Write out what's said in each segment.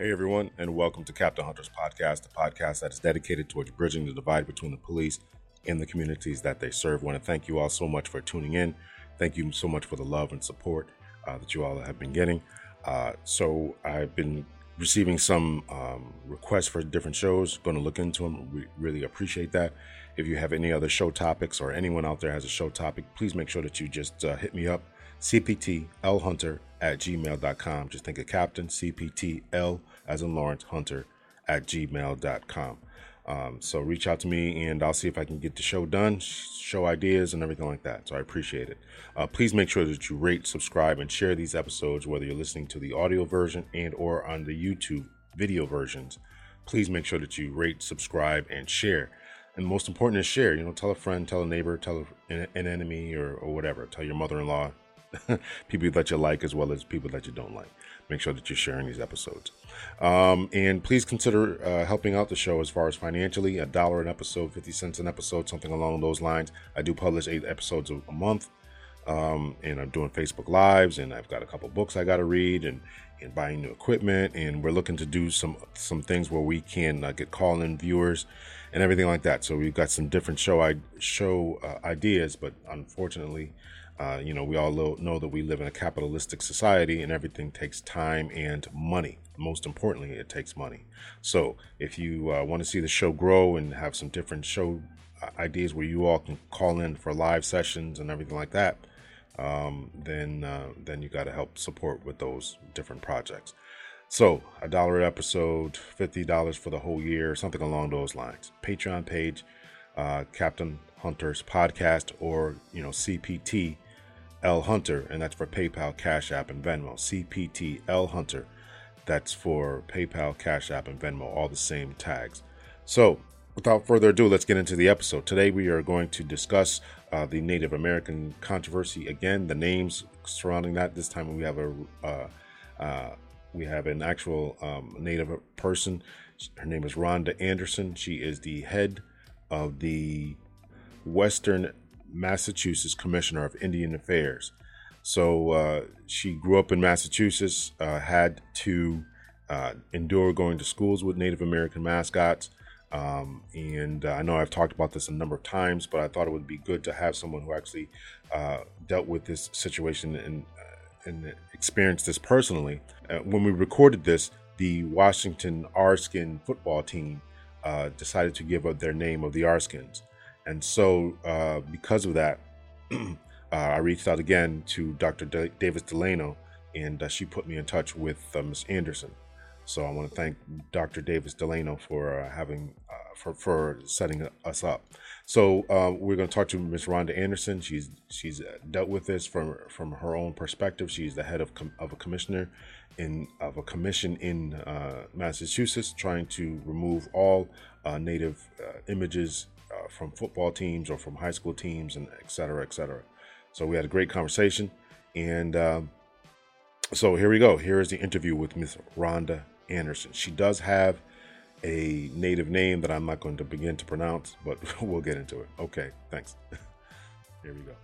Hey, everyone, and welcome to Captain Hunter's podcast, the podcast that is dedicated towards bridging the divide between the police and the communities that they serve. I want to thank you all so much for tuning in. Thank you so much for the love and support uh, that you all have been getting. Uh, so, I've been receiving some um, requests for different shows. Going to look into them. We really appreciate that. If you have any other show topics or anyone out there has a show topic, please make sure that you just uh, hit me up. CPTLHunter at gmail.com. Just think of Captain CPTL as in Lawrence Hunter at gmail.com. Um, so reach out to me and I'll see if I can get the show done, show ideas and everything like that. So I appreciate it. Uh, please make sure that you rate, subscribe, and share these episodes, whether you're listening to the audio version and or on the YouTube video versions. Please make sure that you rate, subscribe, and share. And most important is share. You know, tell a friend, tell a neighbor, tell an enemy, or, or whatever. Tell your mother-in-law, people that you like as well as people that you don't like. Make sure that you're sharing these episodes. Um, and please consider uh, helping out the show as far as financially a dollar an episode, 50 cents an episode, something along those lines. I do publish eight episodes a month. Um, and I'm doing Facebook Lives, and I've got a couple books I got to read, and and buying new equipment, and we're looking to do some some things where we can uh, get call-in viewers and everything like that. So we've got some different show I show uh, ideas, but unfortunately, uh, you know, we all know that we live in a capitalistic society and everything takes time and money. Most importantly, it takes money. So, if you uh, want to see the show grow and have some different show uh, ideas where you all can call in for live sessions and everything like that, um, then uh, then you got to help support with those different projects. So, a dollar an episode, fifty dollars for the whole year, something along those lines. Patreon page, uh, Captain Hunter's podcast, or you know CPT L Hunter, and that's for PayPal, Cash App, and Venmo. CPT L Hunter, that's for PayPal, Cash App, and Venmo, all the same tags. So, without further ado, let's get into the episode. Today, we are going to discuss uh, the Native American controversy again, the names surrounding that. This time, we have a uh, uh, we have an actual um, Native person. Her name is Rhonda Anderson. She is the head of the Western Massachusetts Commissioner of Indian Affairs. So uh, she grew up in Massachusetts, uh, had to uh, endure going to schools with Native American mascots. Um, and uh, I know I've talked about this a number of times, but I thought it would be good to have someone who actually uh, dealt with this situation and, uh, and experienced this personally. when we recorded this, the Washington R-Skin football team decided to give up their name of the R-Skins. And so, uh, because of that, uh, I reached out again to Dr. Davis Delano, and uh, she put me in touch with uh, Ms. Anderson. So I want to thank Dr. Davis Delano for uh, having uh, for for setting us up. So we're going to talk to Ms. Rhonda Anderson. She's she's dealt with this from from her own perspective. She's the head of com- of a commissioner in of a commission in Massachusetts, trying to remove all native images uh, from football teams or from high school teams, and et cetera, et cetera. So we had a great conversation. And um, so here we go. Here is the interview with Miss Rhonda Anderson. She does have a native name that I'm not going to begin to pronounce, but we'll get into it. Okay, thanks. here we go.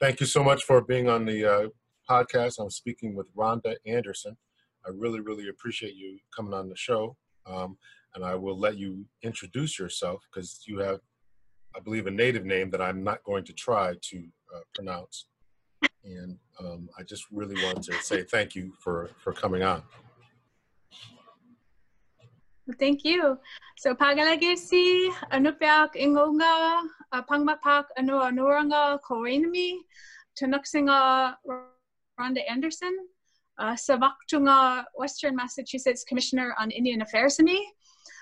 Thank you so much for being on the uh, podcast. I'm speaking with Rhonda Anderson. I really, really appreciate you coming on the show. Um, and I will let you introduce yourself because you have, I believe, a native name that I'm not going to try to uh, pronounce. And um, I just really want to say thank you for, for coming on. Thank you. So pagalagisi anupiak ingonga pangmapak anu anuranga koinami tunuksinga Rhonda Anderson uh, Savaktunga, Western Massachusetts Commissioner on Indian Affairs me.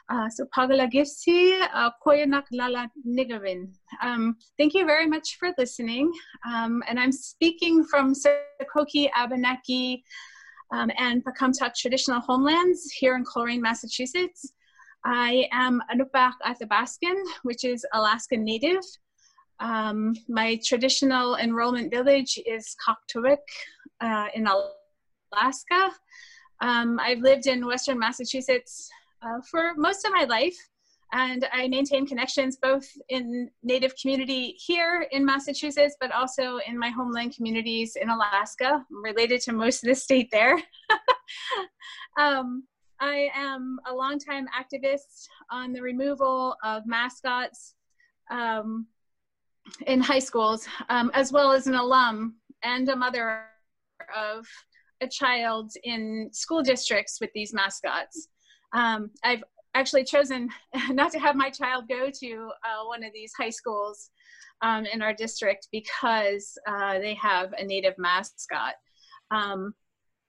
Uh, so Pagalagisi, uh, Koyanak Lala Nigavin. Um, thank you very much for listening. Um, and I'm speaking from Sokoke, Abenaki, um, and Pocumtuck traditional homelands here in Colrain, Massachusetts. I am Inupiaq Athabascan, which is Alaskan Native. Um, my traditional enrollment village is Kaktovik uh, in Alaska. Alaska. Um, I've lived in Western Massachusetts uh, for most of my life. And I maintain connections both in Native community here in Massachusetts, but also in my homeland communities in Alaska, I'm related to most of the state there. um, I am a longtime activist on the removal of mascots um, in high schools, um, as well as an alum and a mother of a child in school districts with these mascots. Um, I've actually chosen not to have my child go to uh, one of these high schools um, in our district because uh, they have a native mascot. Um,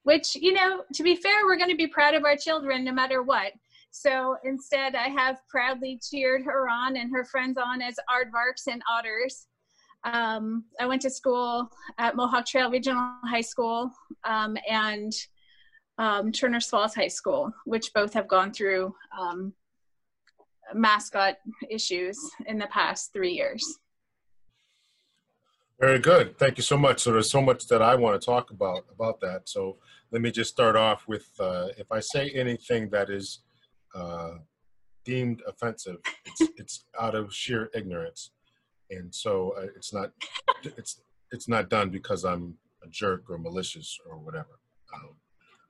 which, you know, to be fair, we're going to be proud of our children no matter what. So instead, I have proudly cheered her on and her friends on as aardvarks and otters. Um, I went to school at Mohawk Trail Regional High School um, and um, Turner's Falls High School, which both have gone through um, mascot issues in the past three years. Very good. Thank you so much. So there's so much that I want to talk about about that. So let me just start off with uh, if I say anything that is uh, deemed offensive, it's, it's out of sheer ignorance, and so uh, it's not it's it's not done because I'm a jerk or malicious or whatever. Um,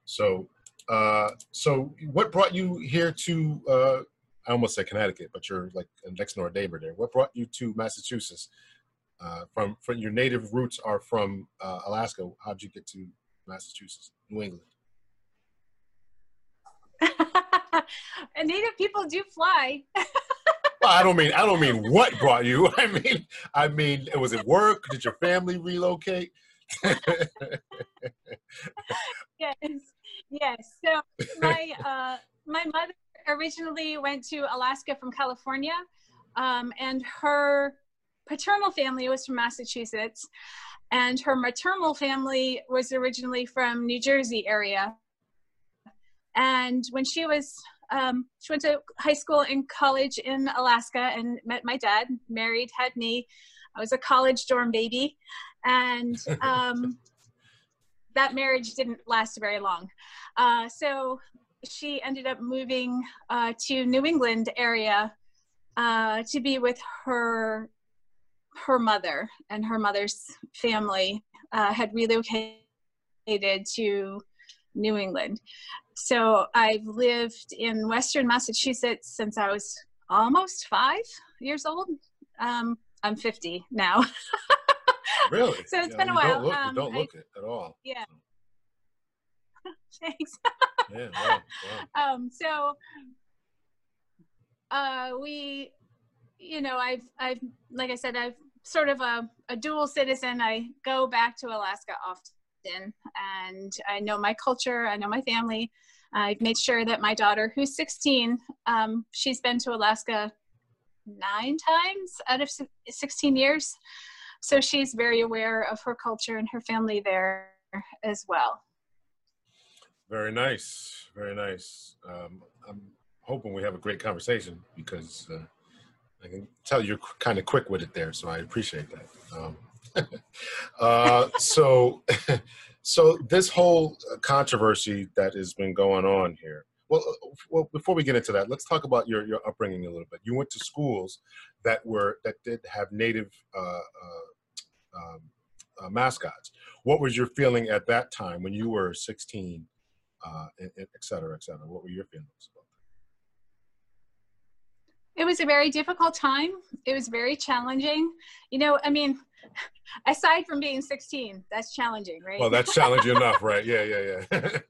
so uh, so what brought you here to uh, I almost said Connecticut, but you're like next door neighbor there. What brought you to Massachusetts? Uh, from from your native roots are from uh, Alaska. How'd you get to Massachusetts, New England? and native people do fly. I don't mean I don't mean what brought you. I mean I mean was it work? Did your family relocate? yes, yes. So my uh, my mother originally went to Alaska from California, um, and her paternal family was from Massachusetts, and her maternal family was originally from New Jersey area. And when she was, um, she went to high school and college in Alaska and met my dad, married, had me. I was a college dorm baby. And um, that marriage didn't last very long. Uh, so she ended up moving uh, to New England area uh, to be with her her mother and her mother's family uh, had relocated to New England. So I've lived in Western Massachusetts since I was almost five years old. Um, I'm 50 now. really? So it's yeah, been a while. Don't look, um, don't look I, it at all. Yeah. Thanks. yeah. Wow, wow. Um, so uh, we you know, I've, I've, like I said, I've sort of a, a dual citizen. I go back to Alaska often and I know my culture, I know my family. I've made sure that my daughter, who's 16, um, she's been to Alaska nine times out of 16 years. So she's very aware of her culture and her family there as well. Very nice. Very nice. Um, I'm hoping we have a great conversation because uh, I can tell you're kind of quick with it there, so I appreciate that. Um, uh, so, so this whole controversy that has been going on here. Well, well, before we get into that, let's talk about your your upbringing a little bit. You went to schools that were that did have native uh, uh, um, uh, mascots. What was your feeling at that time when you were 16, uh, et cetera, et cetera? What were your feelings? About that? It was a very difficult time. It was very challenging. You know, I mean, aside from being 16, that's challenging, right? Well, that's challenging enough, right? Yeah, yeah, yeah.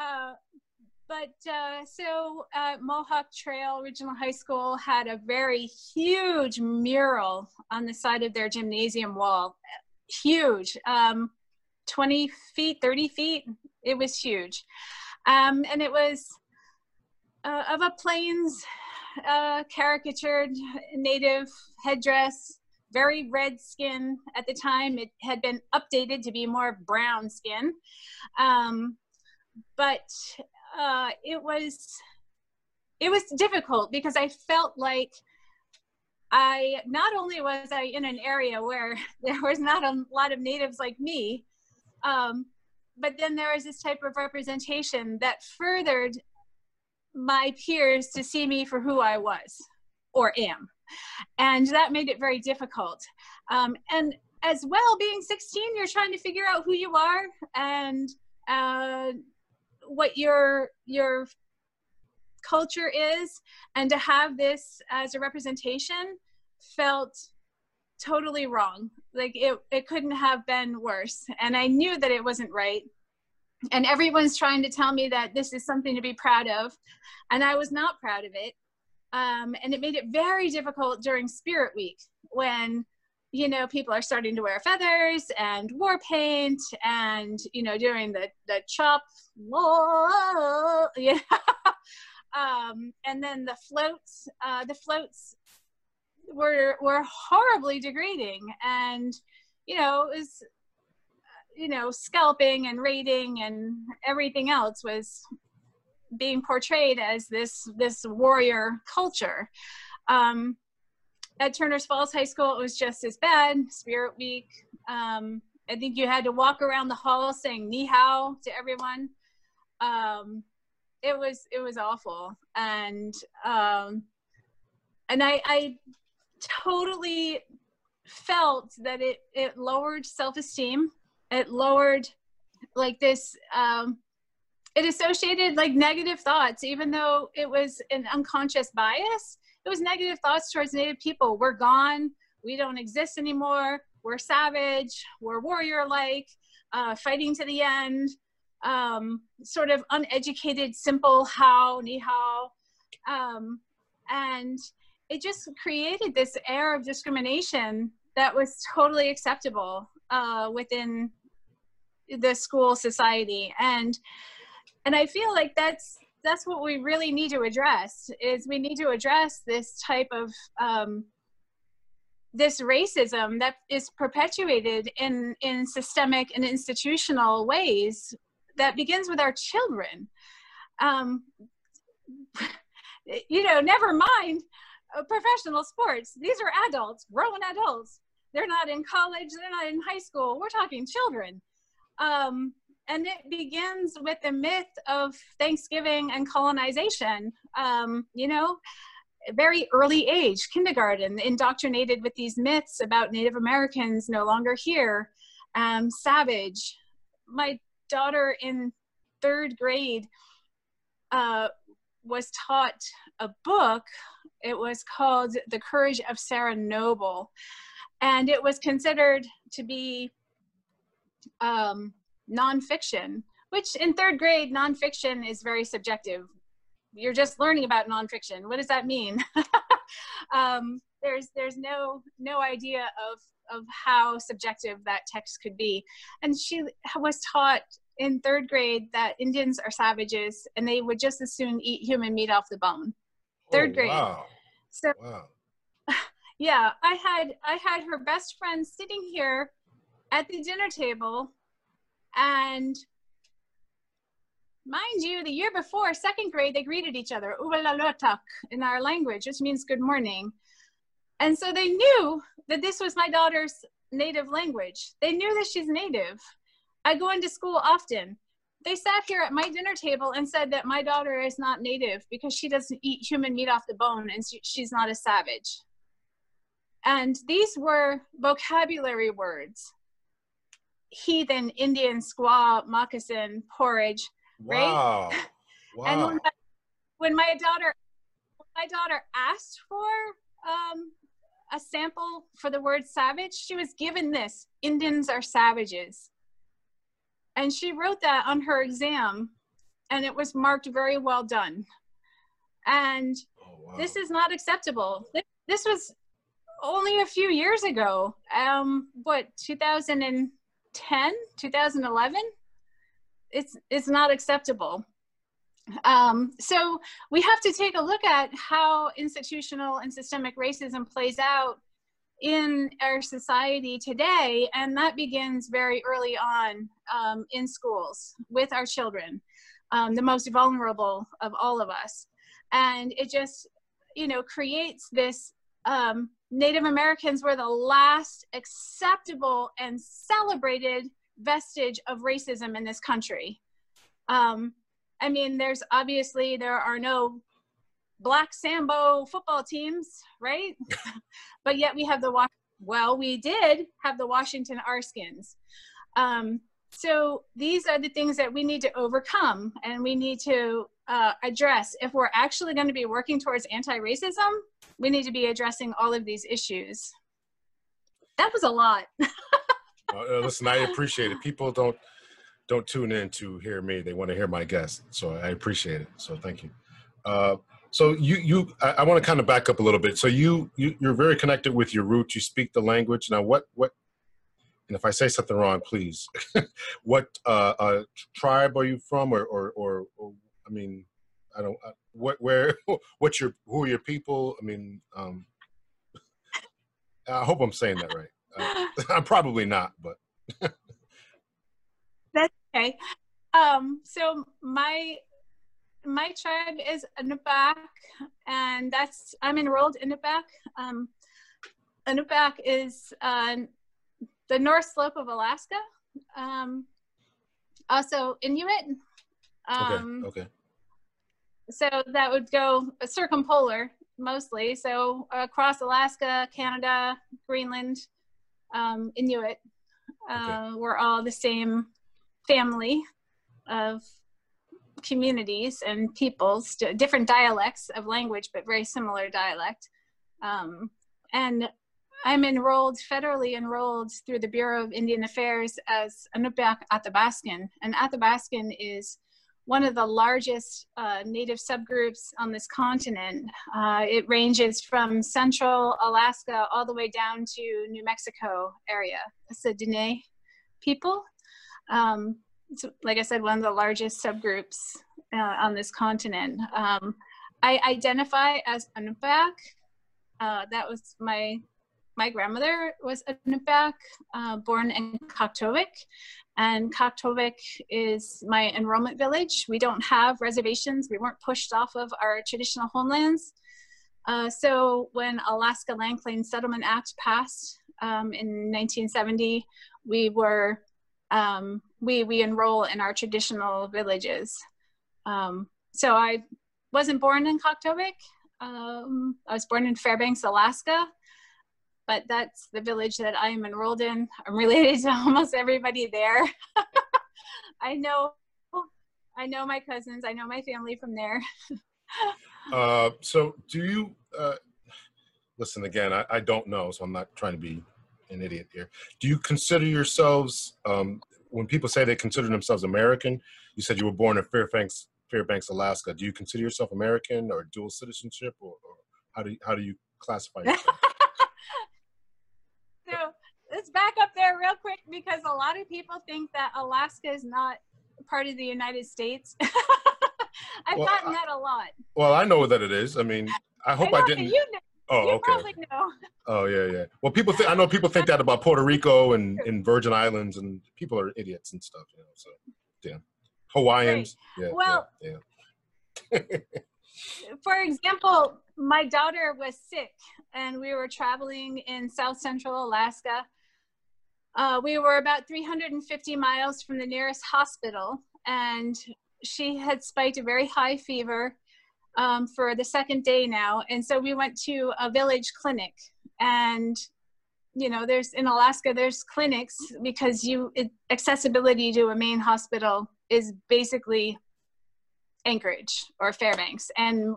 uh, but uh, so uh, Mohawk Trail Regional High School had a very huge mural on the side of their gymnasium wall. Huge, um, 20 feet, 30 feet. It was huge. Um, and it was uh, of a plains uh, caricatured native headdress, very red skin at the time. It had been updated to be more brown skin. Um, but uh, it was it was difficult because I felt like I not only was I in an area where there was not a lot of natives like me, um, but then there was this type of representation that furthered my peers to see me for who I was or am. And that made it very difficult. Um, and as well, being 16, you're trying to figure out who you are and uh, what your your culture is, and to have this as a representation felt totally wrong. Like it, it couldn't have been worse. And I knew that it wasn't right. And everyone's trying to tell me that this is something to be proud of. And I was not proud of it. Um, and it made it very difficult during Spirit Week when you know people are starting to wear feathers and war paint and you know doing the the chop whoa, yeah um, and then the floats uh, the floats were were horribly degrading and you know it was you know scalping and raiding and everything else was being portrayed as this this warrior culture. Um, at turner's falls high school it was just as bad spirit week. Um, i think you had to walk around the hall saying ni hao to everyone. Um, it was it was awful. And um, and I, I totally felt that it it lowered self-esteem it lowered like this um it associated like negative thoughts. Even though it was an unconscious bias it was negative thoughts towards native people. We're gone. We don't exist anymore. We're savage. We're warrior like uh, fighting to the end. Um, sort of uneducated simple how ni hao. Um, and it just created this air of discrimination that was totally acceptable uh, within the school society and and i feel like that's that's what we really need to address is we need to address this type of um, this racism that is perpetuated in in systemic and institutional ways that begins with our children um, you know never mind uh, professional sports. These are adults, grown adults. They're not in college, they're not in high school. We're talking children. Um, and it begins with the myth of Thanksgiving and colonization. Um, you know, very early age, kindergarten, indoctrinated with these myths about Native Americans no longer here, um, savage. My daughter in third grade uh, was taught a book it was called The Courage of Sarah Noble. And it was considered to be um, nonfiction, which in third grade, nonfiction is very subjective. You're just learning about nonfiction. What does that mean? um, there's there's no no idea of of how subjective that text could be. And she was taught in third grade that Indians are savages and they would just as soon eat human meat off the bone. Third oh, grade. Wow. So wow. yeah, I had I had her best friend sitting here at the dinner table and mind you, the year before, second grade, they greeted each other, in our language, which means good morning. And so they knew that this was my daughter's native language. They knew that she's native. I go into school often they sat here at my dinner table and said that my daughter is not native because she doesn't eat human meat off the bone and she's not a savage. And these were vocabulary words heathen, Indian, squaw, moccasin, porridge, right? Wow. wow. and when my, when my daughter my daughter asked for um, a sample for the word savage, she was given this Indians are savages and she wrote that on her exam and it was marked very well done and oh, wow. this is not acceptable this was only a few years ago um what 2010 2011 it's it's not acceptable um, so we have to take a look at how institutional and systemic racism plays out in our society today, and that begins very early on um, in schools with our children, um, the most vulnerable of all of us. And it just, you know, creates this um, Native Americans were the last acceptable and celebrated vestige of racism in this country. Um, I mean, there's obviously there are no black sambo football teams, right? but yet we have the well, we did have the Washington Arskins. Um, so these are the things that we need to overcome and we need to uh, address. If we're actually going to be working towards anti-racism, we need to be addressing all of these issues. That was a lot. uh, listen, I appreciate it. People don't don't tune in to hear me; they want to hear my guest. So I appreciate it. So thank you. Uh, so you you I, I want to kind of back up a little bit. So you, you you're very connected with your roots. You speak the language. Now, what what and if I say something wrong, please. what uh, uh, tribe are you from, or, or, or, or I mean, I don't. What, where, what your, who are your people? I mean, um, I hope I'm saying that right. Uh, I'm probably not, but. That's okay. Um, so my my tribe is Inupiaq, and that's I'm enrolled in Inupiaq. Um, Inupiaq is uh, the North Slope of Alaska. Um, also Inuit. Um, okay. Okay. So that would go circumpolar mostly. So across Alaska, Canada, Greenland, um, Inuit. Uh, okay. We're all the same family of communities and peoples, different dialects of language, but very similar dialect. Um, and I'm enrolled, federally enrolled through the Bureau of Indian Affairs as Inupiaq Athabascan. And Athabascan is one of the largest uh, native subgroups on this continent. Uh, it ranges from central Alaska all the way down to New Mexico area. It's the Dene people. Um, like I said, one of the largest subgroups uh, on this continent. Um, I identify as Inupiaq. Uh, that was my my grandmother was a Nupak, uh, born in Kaktovik, and Kaktovik is my enrollment village. We don't have reservations. We weren't pushed off of our traditional homelands. Uh, so when Alaska Land Claim Settlement Act passed um, in 1970, we were um, we we enroll in our traditional villages. Um, so I wasn't born in Kaktovik. Um, I was born in Fairbanks, Alaska, but that's the village that I am enrolled in. I'm related to almost everybody there. I know, I know my cousins. I know my family from there. uh, so, do you uh, listen again? I, I, don't know, so I'm not trying to be an idiot here. Do you consider yourselves um, when people say they consider themselves American? You said you were born in Fairbanks, Fairbanks, Alaska. Do you consider yourself American or dual citizenship, or, or how do you, how do you classify yourself? Back up there real quick because a lot of people think that Alaska is not part of the United States. I've well, gotten that a lot. Well, I know that it is. I mean, I hope I, I didn't. You know, oh, you okay. Oh yeah, yeah. Well, people think I know people think that about Puerto Rico and, and Virgin Islands, and people are idiots and stuff. You know, so yeah, Hawaiians. Right. Yeah. Well. Yeah. yeah. for example, my daughter was sick, and we were traveling in South Central Alaska uh, we were about 350 miles from the nearest hospital, and she had spiked a very high fever um, for the second day now. And so we went to a village clinic. And, you know, there's in Alaska, there's clinics because you it, accessibility to a main hospital is basically Anchorage or Fairbanks. And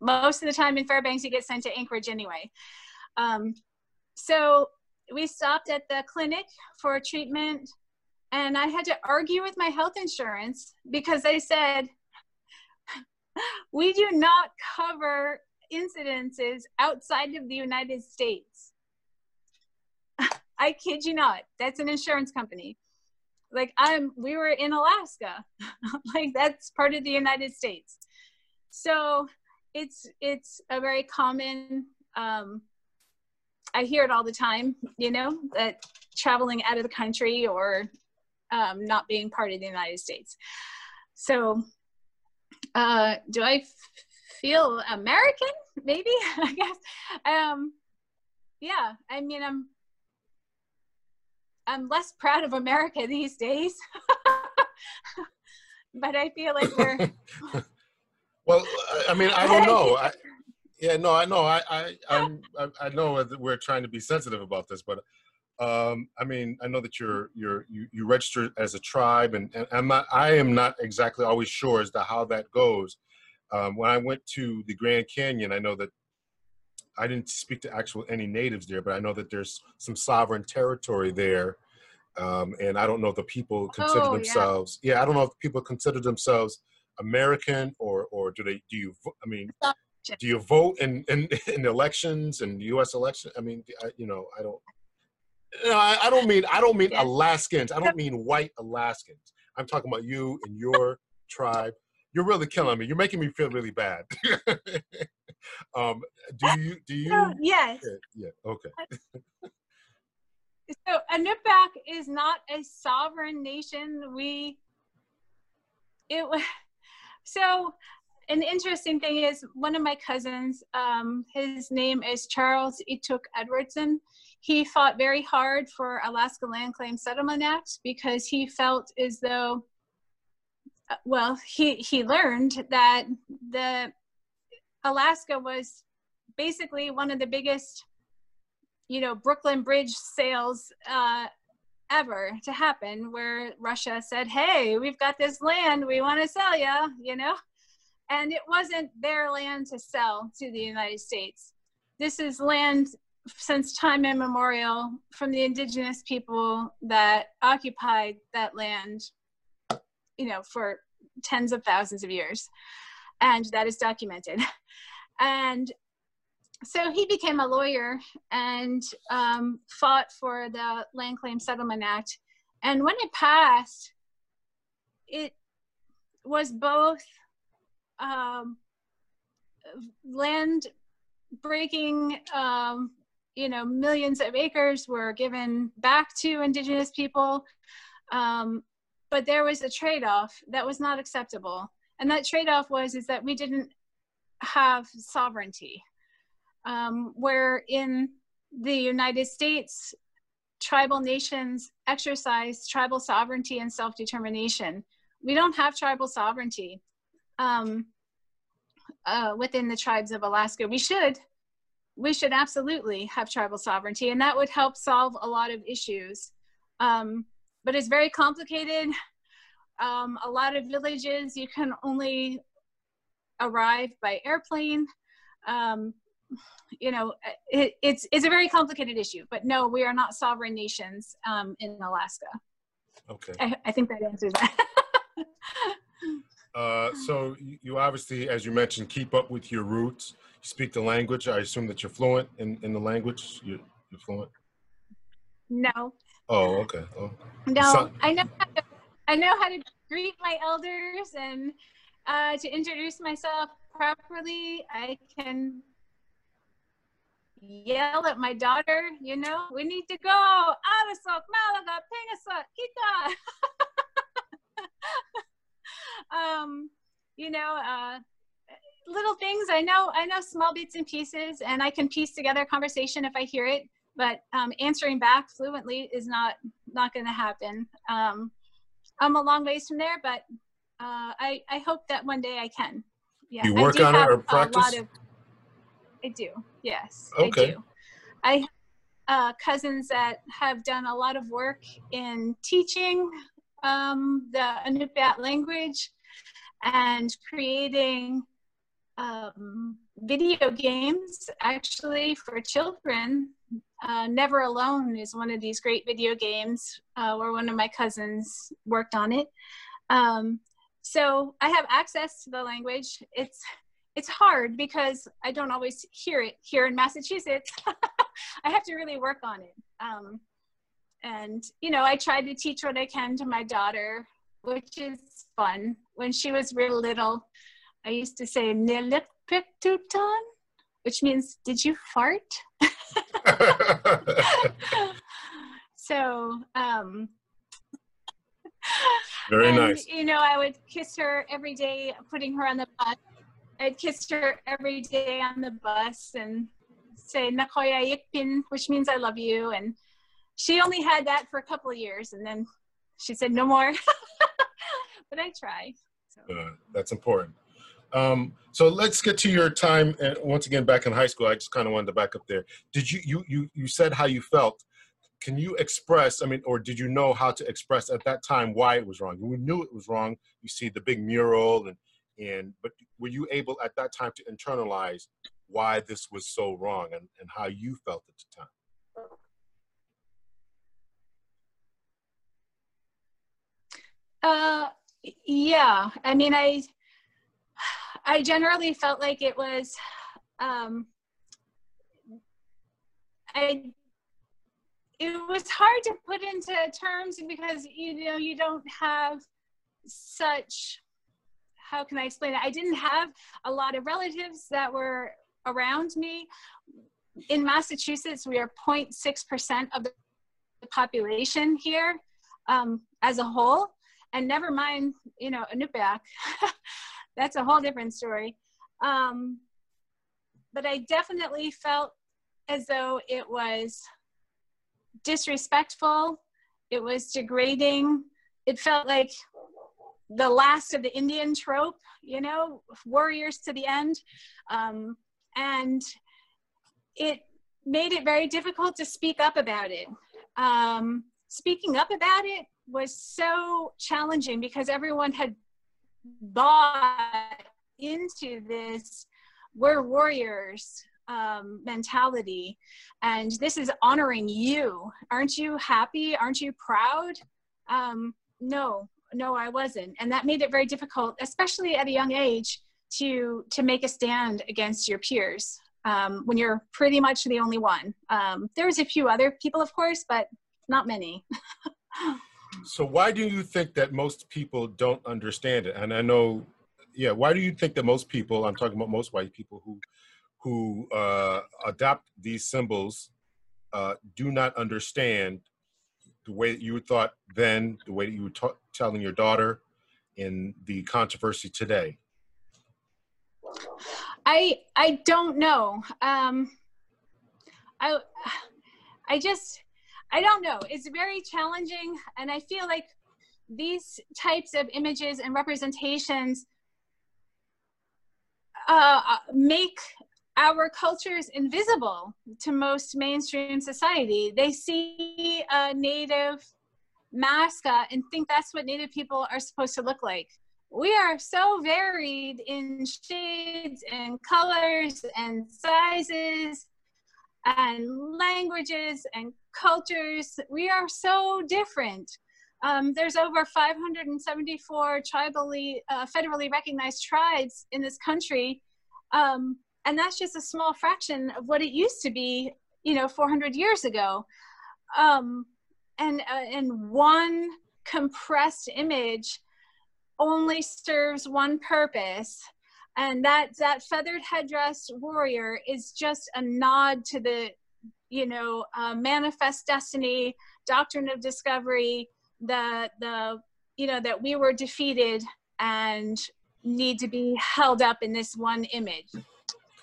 most of the time in Fairbanks, you get sent to Anchorage anyway. Um, so we stopped at the clinic for treatment and I had to argue with my health insurance because they said, we do not cover incidences outside of the United States. I kid you not. That's an insurance company. Like I'm we were in Alaska. like that's part of the United States. So it's it's a very common um, I hear it all the time, you know, that traveling out of the country or um, not being part of the United States. So, uh, do I f- feel American? Maybe, I guess. Um, yeah, I mean, I'm I'm less proud of America these days. but I feel like we're. well, I mean, I don't know. I, yeah, no, I know. I, I, I'm, I know that we're trying to be sensitive about this, but um, I mean, I know that you're you're you, you register as a tribe, and, and I'm not. I am not exactly always sure as to how that goes. Um, when I went to the Grand Canyon, I know that I didn't speak to actual any natives there, but I know that there's some sovereign territory there, um, and I don't know if the people consider Oh, yeah. themselves. Yeah. I don't know if people consider themselves American or or do they? Do you? I mean, do you vote in in, in elections and U.S. elections? I mean, I, you know, I don't. No, I, I don't mean I don't mean Alaskans. I don't mean white Alaskans. I'm talking about you and your tribe. You're really killing me. You're making me feel really bad. um, do you do you? So, yes. Yeah, yeah, okay. So Inupiaq is not a sovereign nation. We it wa- so an interesting thing is one of my cousins, um, his name is Charles Etok Edwardson. He fought very hard for Alaska Land Claim Settlement Act because he felt as though uh, well, he he learned that the Alaska was basically one of the biggest you know brooklyn bridge sales uh, ever to happen where russia said hey we've got this land we want to sell you you know and it wasn't their land to sell to the united states. This is land since time immemorial from the indigenous people that occupied that land you know for tens of thousands of years. And that is documented. And so he became a lawyer and um, fought for the Land Claim Settlement Act. And when it passed, it was both um, land breaking, um, you know, millions of acres were given back to indigenous people. Um, but there was a trade off that was not acceptable. And that trade off was is that we didn't have sovereignty um, where in the United States, tribal nations exercise tribal sovereignty and self determination. We don't have tribal sovereignty um, uh, within the tribes of Alaska. We should. We should absolutely have tribal sovereignty, and that would help solve a lot of issues. Um, but it's very complicated. Um, a lot of villages you can only arrive by airplane. Um, you know, it, it's it's a very complicated issue. But no, we are not sovereign nations um, in Alaska. Okay. I, I think that answers that. Uh, so you, obviously, as you mentioned, keep up with your roots. You speak the language. I assume that you're fluent in, in the language. You're, you're fluent. no, Oh, okay. Oh, no, So- I know how to, I know how to greet my elders and uh, to introduce myself properly. I can yell at my daughter. You know, we need to go. Alasok, Malaga, Pingasok, Kita. um, you know, uh, little things. I know, I know small bits and pieces, and I can piece together a conversation if I hear it. But um, answering back fluently is not not going to happen. Um, I'm a long ways from there, but uh, I I hope that one day I can. Yeah, You I work do on it or A lot practice? of, I do. Yes, Okay. I do. I have uh, cousins that have done a lot of work in teaching um, the Inupiat language and creating um, video games actually for children. Uh, Never Alone is one of these great video games uh, where one of my cousins worked on it. Um, so I have access to the language. It's it's hard because I don't always hear it here in Massachusetts. I have to really work on it. Um, and you know, I try to teach what I can to my daughter, which is fun. When she was real little, I used to say "Nilikpiktutan," which means "Did you fart?" so um, Very and, nice. You know, I would kiss her every day, putting her on the bus. I'd kiss her every day on the bus and say "Nakoya Yikpin," which means I love you. And she only had that for a couple of years, and then she said no more. but I try. So. Uh, that's important. Um, so let's get to your time uh, once again back in high school. I just kind of wanted to back up there. Did you you you you said how you felt? Can you express? I mean, or did you know how to express at that time why it was wrong? You knew it was wrong. You see the big mural and and but were you able at that time to internalize why this was so wrong and, and how you felt at the time? Uh, yeah. I mean, I I generally felt like it was. Um, I it was hard to put into terms because you know you don't have such how can I explain it? I didn't have a lot of relatives that were around me. In Massachusetts, we are 0.6% of the population here um, as a whole. And never mind, you know, a Inupiaq. That's a whole different story. Um, but I definitely felt as though it was disrespectful, it was degrading. It felt like the last of the Indian trope, you know, warriors to the end. Um, and it made it very difficult to speak up about it. Um, speaking up about it was so challenging because everyone had bought into this we're warriors um, mentality. And this is honoring you. Aren't you happy? Aren't you proud? Um, no no i wasn't. And that made it very difficult especially at a young age to to make a stand against your peers um, when you're pretty much the only one. Um, there's a few other people of course but not many so why do you think that most people don't understand it and i know yeah why do you think that most people i'm talking about most white people who who uh, adopt these symbols uh, do not understand the way that you thought then, the way that you were t- telling your daughter, in the controversy today? I I don't know. Um, I I just I don't know. It's very challenging, and I feel like these types of images and representations uh, make our cultures invisible to most mainstream society. They see a native mascot and think that's what native people are supposed to look like. We are so varied in shades and colors and sizes and languages and cultures. We are so different. Um, there's over 574 tribally, uh, federally recognized tribes in this country. Um, and that's just a small fraction of what it used to be you know 400 years ago um, and uh, and one compressed image only serves one purpose and that that feathered headdress warrior is just a nod to the you know uh, manifest destiny doctrine of discovery the the you know that we were defeated and need to be held up in this one image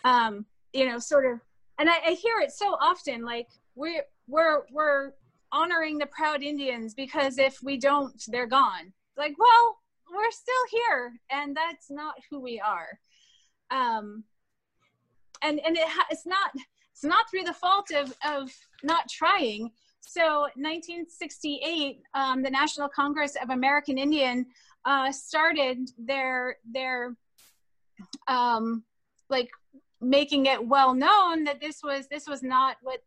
um, you know, sort of, and I, I hear it so often, like we're we're we're honoring the proud Indians because if we don't, they're gone. Like, well, we're still here, and that's not who we are. Um, and and it it's not it's not through the fault of of not trying. So 1968, um, the National Congress of American Indian uh, started their their um, like making it well known that this was this was not what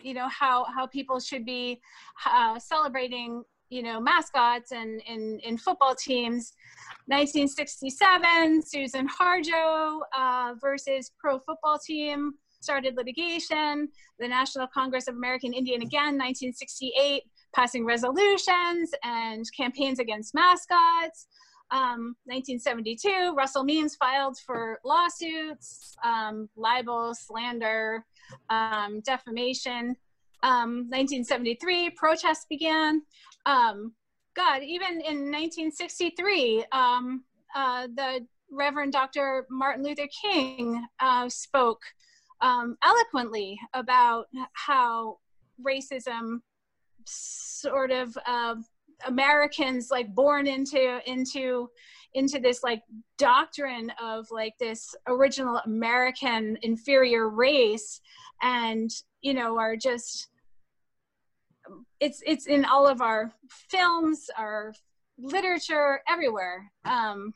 you know how how people should be uh, celebrating you know mascots and in in football teams 1967 suzan harjo uh, versus pro football team started litigation the national congress of american indian again 1968 passing resolutions and campaigns against mascots um, 1972, Russell Means filed for lawsuits, um, libel, slander, um, defamation. um, 1973, um, protests began. Um, God, even in 1963, um, uh, the Reverend Dr. Martin Luther King uh, spoke eloquently about how racism sort of uh, Americans like born into into into this like doctrine of like this original American inferior race and you know are just it's it's in all of our films our literature everywhere um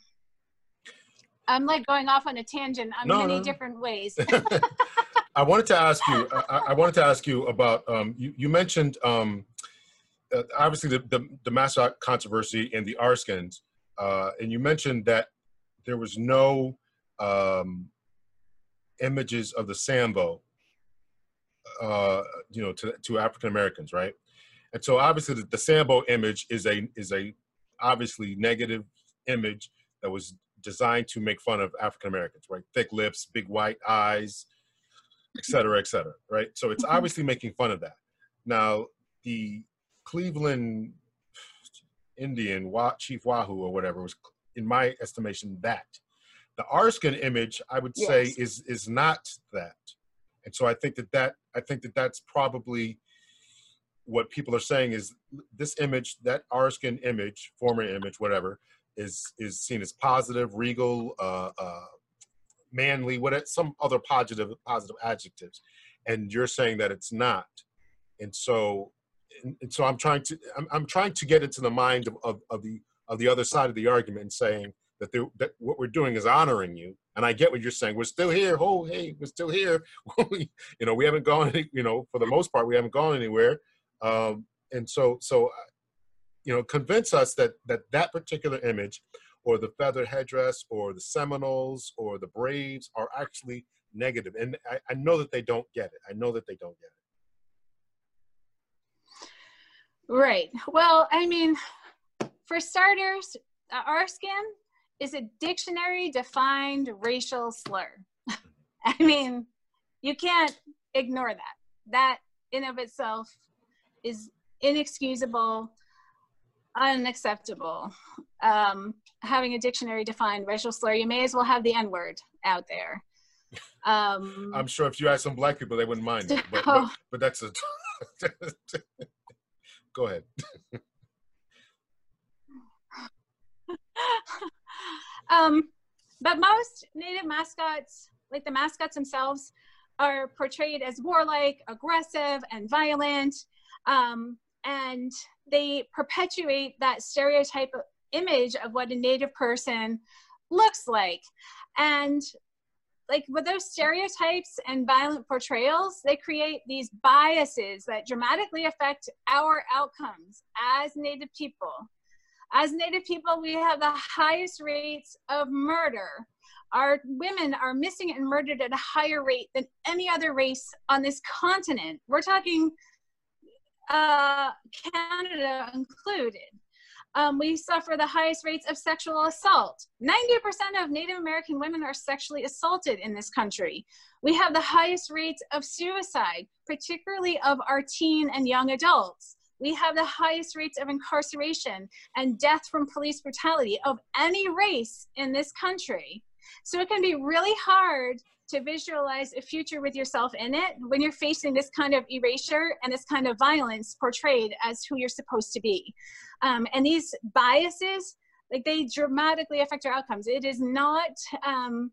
i'm like going off on a tangent on no, many no. different ways i wanted to ask you I, I, wanted to ask you about um you, you mentioned um uh, obviously the, the, the mascot controversy and the Arskins, uh, and you mentioned that there was no um, images of the Sambo, uh, you know, to, to African Americans, right? And so obviously the, the Sambo image is a is a obviously negative image that was designed to make fun of African Americans, right? Thick lips, big white eyes, et cetera, et cetera, right? So it's mm-hmm. obviously making fun of that. Now, the Cleveland Indian, Chief Wahoo or whatever, was, in my estimation, that. The Arskin image, I would yes. say, is is not that, and so I think that that I think that that's probably what people are saying is this image, that Arskin image, former image, whatever, is is seen as positive, regal, uh, uh, manly, what some other positive positive adjectives, and you're saying that it's not, and so and, so I'm trying to I'm, I'm trying to get into the mind of, of, of the of the other side of the argument and saying that, that what we're doing is honoring you. And I get what you're saying. We're still here. Oh, hey, we're still here. you know, we haven't gone. You know, for the most part, we haven't gone anywhere. Um, and so, so, uh, you know, convince us that that that particular image, or the feather headdress, or the Seminoles, or the Braves are actually negative. And I, I know that they don't get it. I know that they don't get it. Right. Well, I mean, for starters, our skin is a dictionary defined racial slur. I mean, you can't ignore that. That in of itself is inexcusable, unacceptable. Um, having a dictionary defined racial slur, you may as well have the N word out there. Um, I'm sure if you ask some black people, they wouldn't mind it, but, but, but that's a. Go ahead. um, but most native mascots, like the mascots themselves, are portrayed as warlike, aggressive, and violent. Um, and they perpetuate that stereotype image of what a native person looks like. And like with those stereotypes and violent portrayals, they create these biases that dramatically affect our outcomes as Native people. As Native people, we have the highest rates of murder. Our women are missing and murdered at a higher rate than any other race on this continent. We're talking uh, Canada included um, we suffer the highest rates of sexual assault. 90% of Native American women are sexually assaulted in this country. We have the highest rates of suicide, particularly of our teen and young adults. We have the highest rates of incarceration and death from police brutality of any race in this country. So it can be really hard to visualize a future with yourself in it when you're facing this kind of erasure and this kind of violence portrayed as who you're supposed to be. Um, and these biases, like they dramatically affect your outcomes. It is not, um,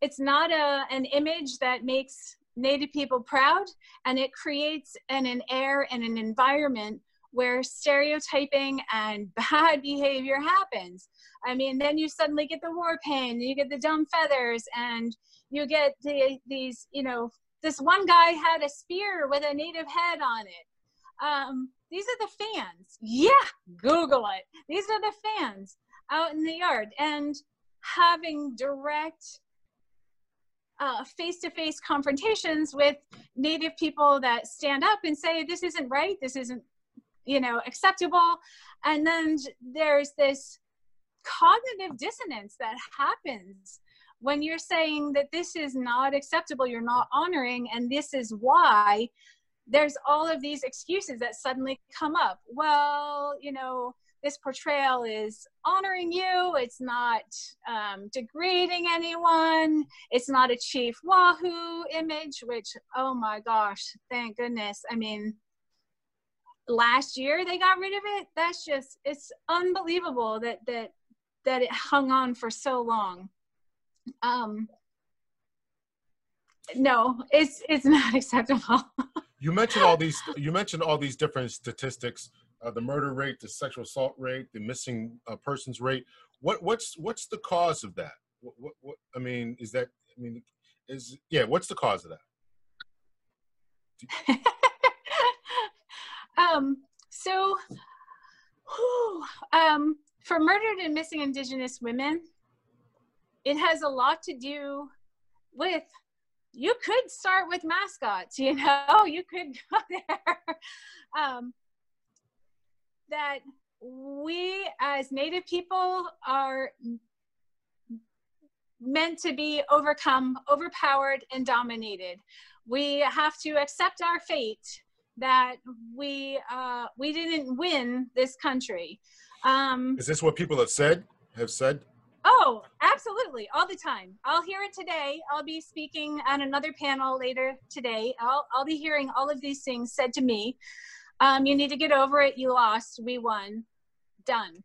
it's not a, an image that makes Native people proud, and it creates an, an air and an environment where stereotyping and bad behavior happens. I mean, then you suddenly get the war paint, you get the dumb feathers, and you get the, these, you know, this one guy had a spear with a native head on it. Um, these are the fans. Yeah, Google it. These are the fans out in the yard and having direct face to face confrontations with native people that stand up and say, this isn't right, this isn't, you know, acceptable. And then there's this cognitive dissonance that happens when you're saying that this is not acceptable, you're not honoring, and this is why there's all of these excuses that suddenly come up. Well, you know, this portrayal is honoring you. It's not um, degrading anyone. It's not a Chief Wahoo image, which, oh my gosh, thank goodness. I mean, last year they got rid of it. That's just it's unbelievable that that that it hung on for so long. Um, no, it's it's not acceptable. you mentioned all these. You mentioned all these different statistics: uh, the murder rate, the sexual assault rate, the missing uh, persons rate. What what's what's the cause of that? What, what, what I mean is that I mean is yeah. What's the cause of that? um. So, whew, um, for murdered and missing Indigenous women, it has a lot to do with you could start with mascots, you know, you could go there. um, that we as Native people are meant to be overcome, overpowered, and dominated. We have to accept our fate that we uh, we didn't win this country. Um, Is this what people have said? Have said? Oh, absolutely, all the time. I'll hear it today. I'll be speaking on another panel later today. I'll, I'll be hearing all of these things said to me. Um, you need to get over it. You lost. We won. Done.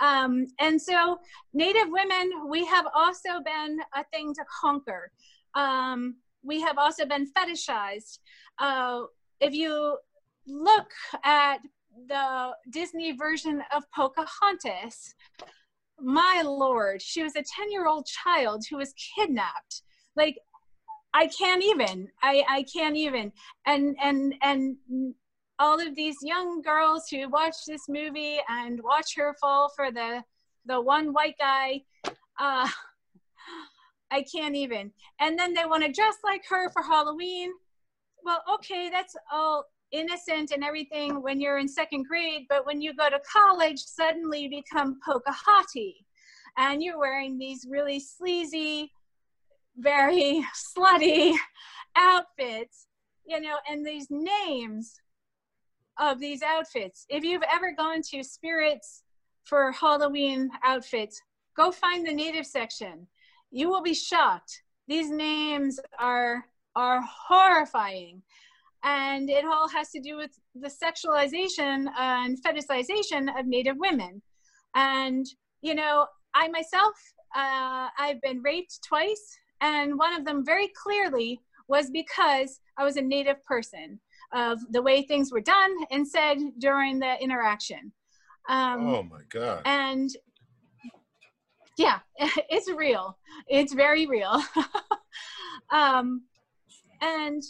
Um, and so, Native women, we have also been a thing to conquer. Um, we have also been fetishized. Uh, if you look at the Disney version of Pocahontas, my lord, she was a 10 year old child who was kidnapped. Like, I can't even. I, I can't even. And and and all of these young girls who watch this movie and watch her fall for the the one white guy, uh, I can't even. And then they want to dress like her for Halloween. Well, okay, that's all innocent and everything when you're in second grade, but when you go to college, suddenly you become Pocahontas and you're wearing these really sleazy, very slutty outfits, you know, and these names of these outfits. If you've ever gone to Spirits for Halloween outfits, go find the native section. You will be shocked. These names are are horrifying and it all has to do with the sexualization and fetishization of Native women. And, you know, I myself, uh, I've been raped twice, and one of them very clearly was because I was a Native person of the way things were done and said during the interaction. Um, oh my God. And yeah, it's real. It's very real. um, and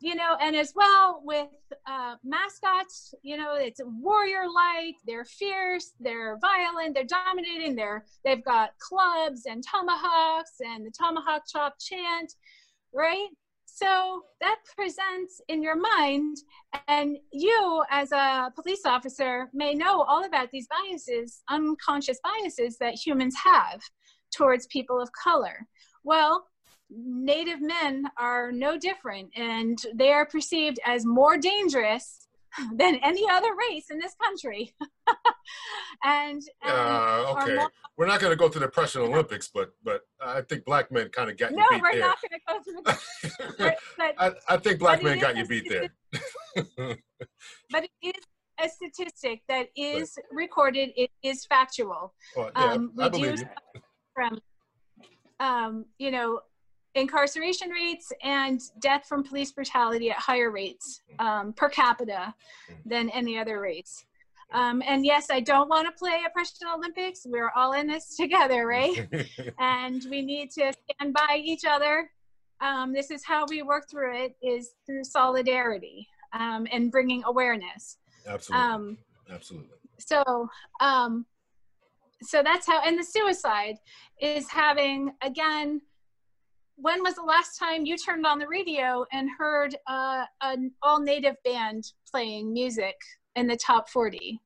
you know, and as well with uh, mascots, you know, it's warrior-like. They're fierce. They're violent. They're dominating. They're they've got clubs and tomahawks and the tomahawk chop chant, right? So that presents in your mind, and you, as a police officer, may know all about these biases, unconscious biases that humans have towards people of color. Well, Native men are no different, and they are perceived as more dangerous than any other race in this country. and, and uh, okay, more- we're not going to go to the oppression Olympics, but but I think black men kind of got no, you beat No, we're there. not going to go to the. but, but, I, I, think black men got you beat there. but it is a statistic that is right. recorded. It is factual. Well, yeah, um, I believe you. From, um, you know, incarceration rates and death from police brutality at higher rates um, per capita than any other race. Um, and yes, I don't want to play a oppression Olympics. We're all in this together, right? and we need to stand by each other. Um, this is how we work through it: is through solidarity um, and bringing awareness. Absolutely. Um, Absolutely. So, um, so that's how. And the suicide is having again when was the last time you turned on the radio and heard uh, an all native band playing music in the top 40?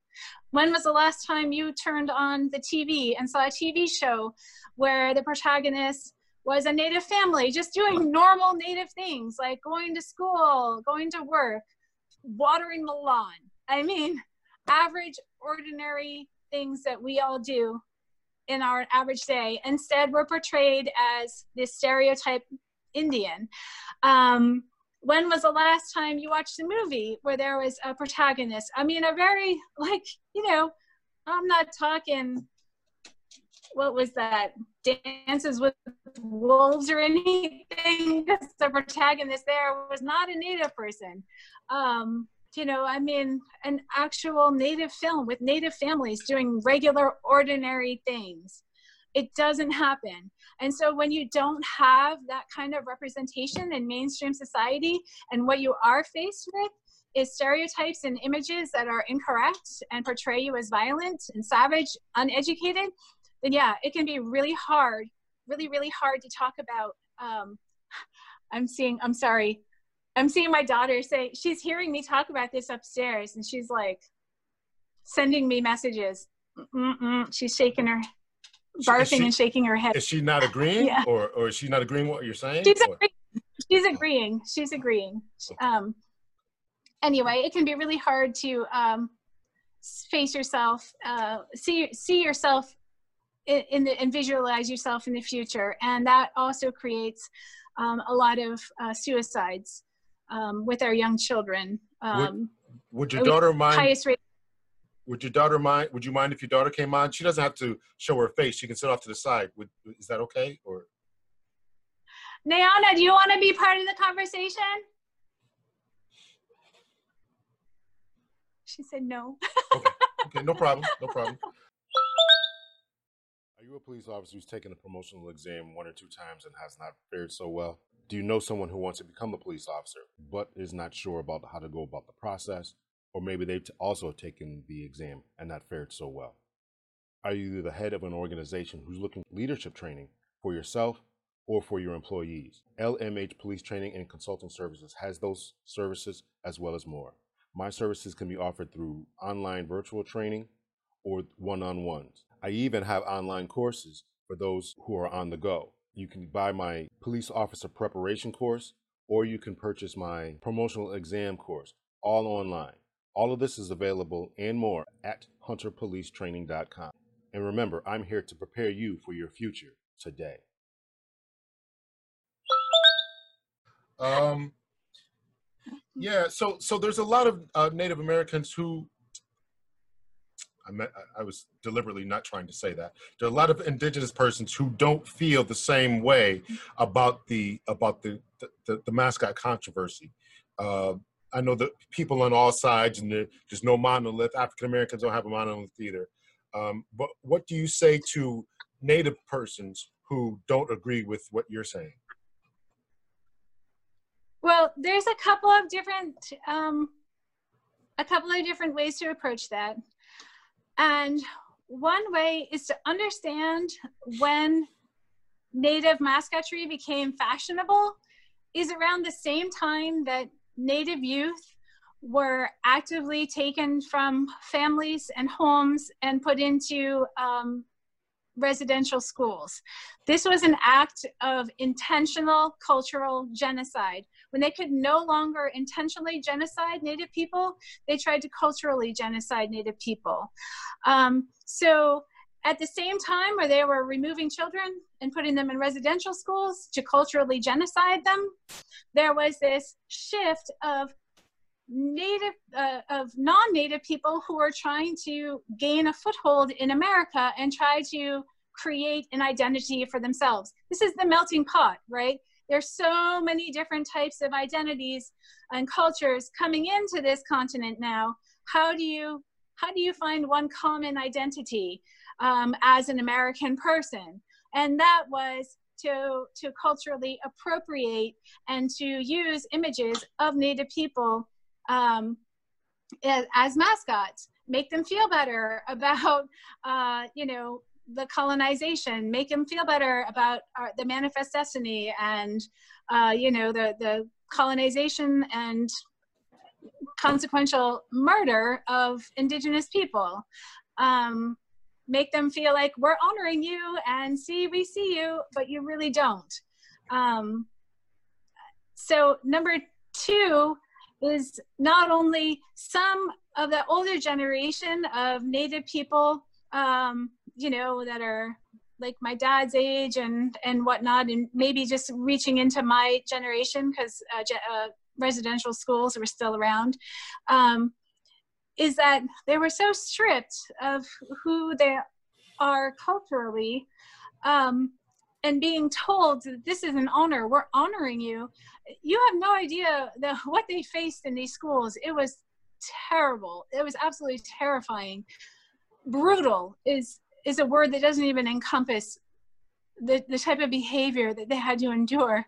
When was the last time you turned on the TV and saw a TV show where the protagonist was a native family just doing normal native things like going to school, going to work, watering the lawn? I mean, average, ordinary things that we all do in our average day. Instead, we're portrayed as this stereotype Indian. Um, when was the last time you watched a movie where there was a protagonist? I mean, a very, like, you know, I'm not talking, what was that, Dances with Wolves or anything, the protagonist there was not a Native person. Um, you know, I mean, an actual Native film with Native families doing regular, ordinary things. It doesn't happen. And so when you don't have that kind of representation in mainstream society, and what you are faced with is stereotypes and images that are incorrect and portray you as violent and savage, uneducated, then yeah, it can be really hard, really, really hard to talk about. Um, I'm seeing, I'm sorry, I'm seeing my daughter say, she's hearing me talk about this upstairs and she's like sending me messages. Mm-mm. She's shaking her barfing she, and shaking her head. Is she not agreeing, yeah. or or is she not agreeing what you're saying? She's agreeing. She's agreeing. She's agreeing. Um, anyway, it can be really hard to um, face yourself, uh, see see yourself in, in the, and visualize yourself in the future, and that also creates um, a lot of uh, suicides um, with our young children. would, um, would your daughter mind? Highest rate would your daughter mind? Would you mind if your daughter came on? She doesn't have to show her face. She can sit off to the side. Would, is that okay? Or Nayana, do you want to be part of the conversation? She said no. okay. okay, no problem. No problem. Are you a police officer who's taken a promotional exam one or two times and has not fared so well? Do you know someone who wants to become a police officer but is not sure about how to go about the process? or maybe they've also taken the exam and not fared so well? Are you the head of an organization who's looking leadership training for yourself or for your employees? LMH Police Training and Consulting Services has those services as well as more. My services can be offered through online virtual training or one on ones. I even have online courses for those who are on the go. You can buy my police officer preparation course or you can purchase my promotional exam course, all online. All of this is available and more at hunterpolicetraining.com. And remember, I'm here to prepare you for your future today. Um, yeah, so so there's a lot of uh, Native Americans who I, met, I was deliberately not trying to say that. There are a lot of indigenous persons who don't feel the same way about the about the the, the, the mascot controversy. Uh, I know that people on all sides, and there's no monolith. African Americans don't have a monolith either. Um, but what do you say to Native persons who don't agree with what you're saying? Well, there's a couple of different um, a couple of different ways to approach that, and one way is to understand when Native mascotry became fashionable is around the same time that Native youth were actively taken from families and homes and put into um, residential schools. This was an act of intentional cultural genocide. When they could no longer intentionally genocide Native people, they tried to culturally genocide Native people. Um, so at the same time where they were removing children and putting them in residential schools to culturally genocide them, there was this shift of native uh, of non-native people who were trying to gain a foothold in america and try to create an identity for themselves this is the melting pot right there's so many different types of identities and cultures coming into this continent now how do you how do you find one common identity um, as an American person. And that was to, to culturally appropriate and to use images of Native people um, as, as, mascots, make them feel better about, uh, you know, the colonization, make them feel better about our, the manifest destiny and, uh, you know, the, the colonization and consequential murder of indigenous people. Um, make them feel like we're honoring you and see we see you but you really don't um, so number two is not only some of the older generation of native people um, you know that are like my dad's age and and whatnot and maybe just reaching into my generation because uh, uh, residential schools were still around, um, is that they were so stripped of who they are culturally um, and being told that this is an honor, we're honoring you. You have no idea the, what they faced in these schools. It was terrible. It was absolutely terrifying. Brutal is is a word that doesn't even encompass the, the type of behavior that they had to endure.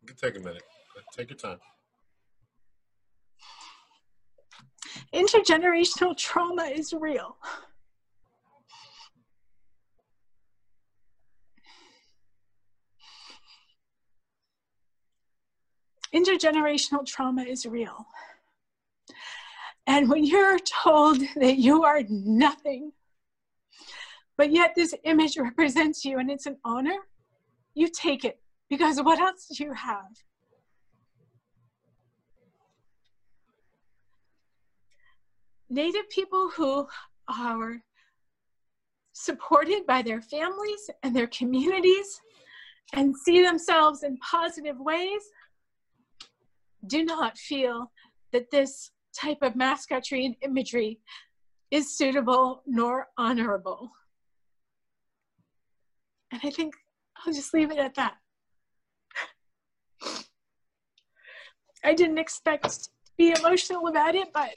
You can take a minute. Take your time. Intergenerational trauma is real. Intergenerational trauma is real. And when you're told that you are nothing, but yet this image represents you and it's an honor, you take it because what else do you have? Native people who are supported by their families and their communities and see themselves in positive ways do not feel that this type of mascotry and imagery is suitable nor honorable. And I think I'll just leave it at that. I didn't expect to be emotional about it, but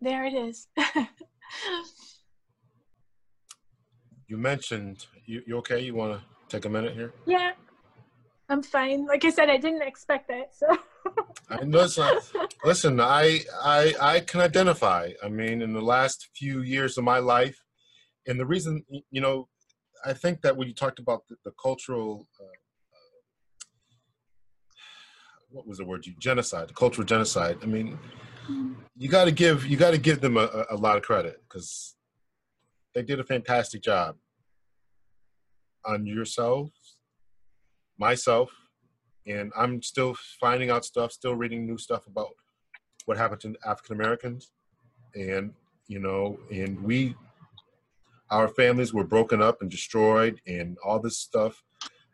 there it is. you mentioned, you, you okay? You want to take a minute here? Yeah, I'm fine. Like I said, I didn't expect that, so. I listen, listen. I I I can identify. I mean, in the last few years of my life, and the reason, you know, I think that when you talked about the, the cultural, uh, uh, what was the word? You genocide, cultural genocide. I mean, you got to give you got to give them a, a lot of credit because they did a fantastic job on yourselves, myself, and I'm still finding out stuff, still reading new stuff about what happened to African Americans, and you know, and we, our families were broken up and destroyed, and all this stuff,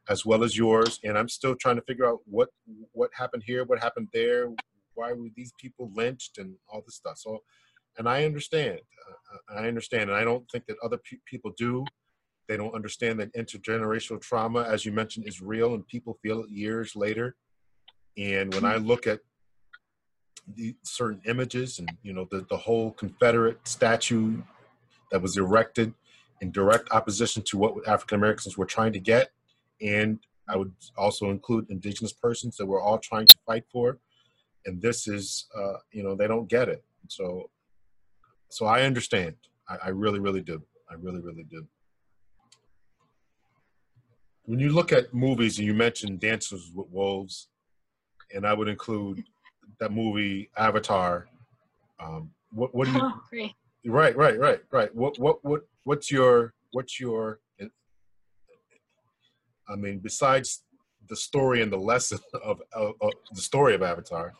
as well as yours, and I'm still trying to figure out what what happened here, what happened there, why were these people lynched, and all this stuff. So, and I understand, uh, I understand, and I don't think that other pe- people do. They don't understand that intergenerational trauma, as you mentioned, is real and people feel it years later. And when I look at the certain images and you know the, the whole Confederate statue that was erected in direct opposition to what African Americans were trying to get, and I would also include indigenous persons that we're all trying to fight for. And this is, uh, you know, they don't get it. So, so I understand. I, I really, really do. I really, really do when you look at movies and you mentioned Dances with Wolves, and I would include that movie Avatar. Um, what what do you? Oh, right, right, right, right. What what what what's your what's your? I mean, besides the story and the lesson of, of, of the story of Avatar,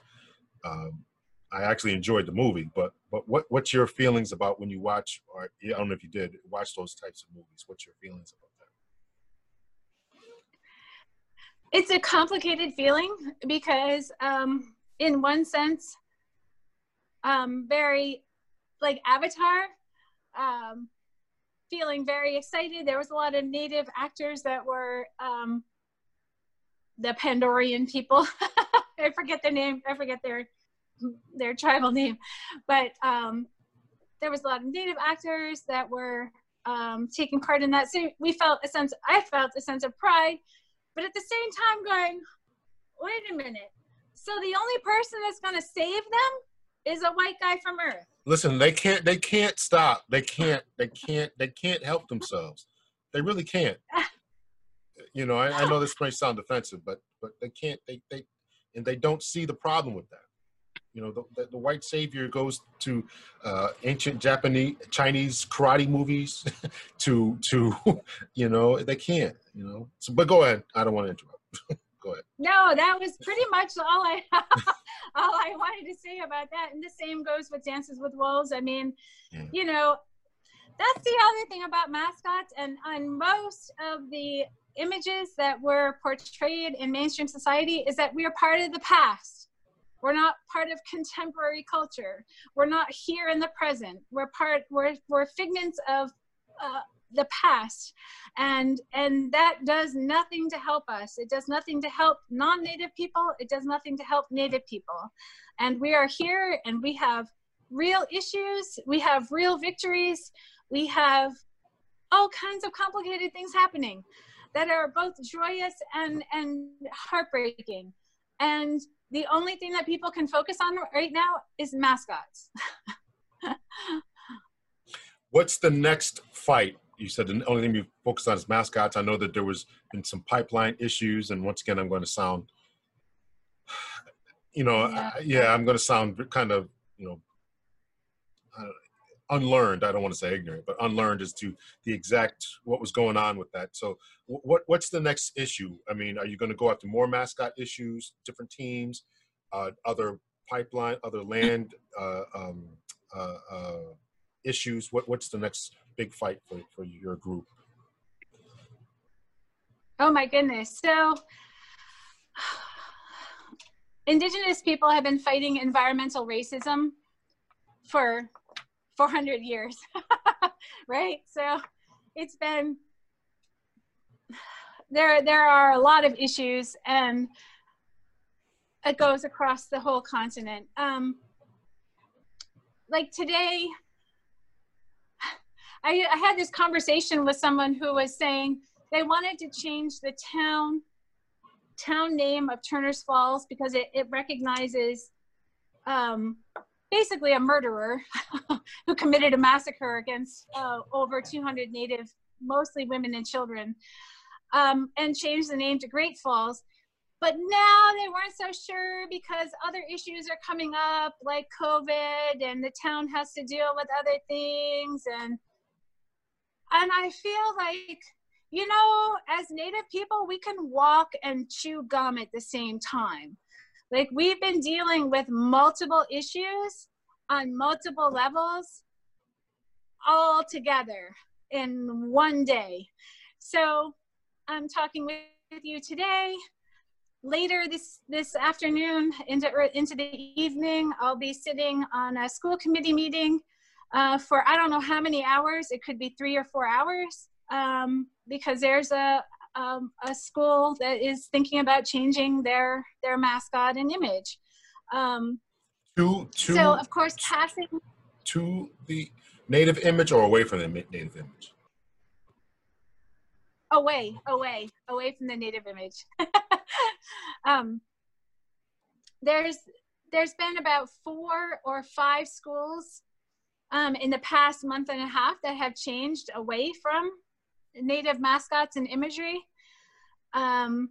um, I actually enjoyed the movie. But but what what's your feelings about when you watch? Or I don't know if you did watch those types of movies. What's your feelings about? It's a complicated feeling because um, in one sense um, very like avatar um, feeling very excited. There was a lot of native actors that were um, the pandorian people. I forget their name. I forget their their tribal name. But um, there was a lot of native actors that were um, taking part in that. So we felt a sense i felt a sense of pride but at the same time going, wait a minute. So the only person that's going to save them is a white guy from Earth. Listen, they can't. They can't stop. They can't. They can't. They can't help themselves. They really can't. you know, I, I know this may sound offensive, but but they can't. They they and they don't see the problem with that. You know, the, the, the white savior goes to uh, ancient Japanese, Chinese karate movies, to to, you know, they can't. You know, so but go ahead. I don't want to interrupt. go ahead. No, that was pretty much all I all I wanted to say about that. And the same goes with Dances with Wolves. I mean, yeah. you know, that's the other thing about mascots and on most of the images that were portrayed in mainstream society is that we are part of the past we're not part of contemporary culture we're not here in the present we're part we're, we're figments of uh, the past. And and that does nothing to help us. It does nothing to help non-native people. It does nothing to help native people. And we are here and we have real issues. We have real victories. We have all kinds of complicated things happening that are both joyous and and heartbreaking. And the only thing that people can focus on right now is mascots. What's the next fight you said the only thing you focused on is mascots. I know that there was been some pipeline issues and once again i'm going to sound you know yeah, I, yeah i'm going to sound kind of you know unlearned. I don't want to say ignorant but unlearned as to the exact what was going on with that. So what what's the next issue? I mean are you going to go after more mascot issues different teams uh, other pipeline other land uh, um, uh, uh, issues? What what's the next big fight for, for your group oh my goodness so indigenous people have been fighting environmental racism for 400 years, right? So it's been, there, there are a lot of issues and it goes across the whole continent. Um, like today, I, I had this conversation with someone who was saying they wanted to change the town town name of Turner's Falls because it, it recognizes um, basically a murderer who committed a massacre against uh, over 200 Native, mostly women and children, um, and changed the name to Great Falls. But now they weren't so sure because other issues are coming up, like COVID, and the town has to deal with other things. And and I feel like, you know, as Native people, we can walk and chew gum at the same time like we've been dealing with multiple issues on multiple levels all together in one day. So I'm talking with you today. Later this, this afternoon into, er, into the evening, I'll be sitting on a school committee meeting uh, for I don't know how many hours. It could be three or four hours um, because there's a, um, a school that is thinking about changing their their mascot and image. Um, to, to so of course passing to the native image or away from the native image. Away, away, away from the native image. um, there's there's been about four or five schools um, in the past month and a half that have changed away from native mascots and imagery. Um,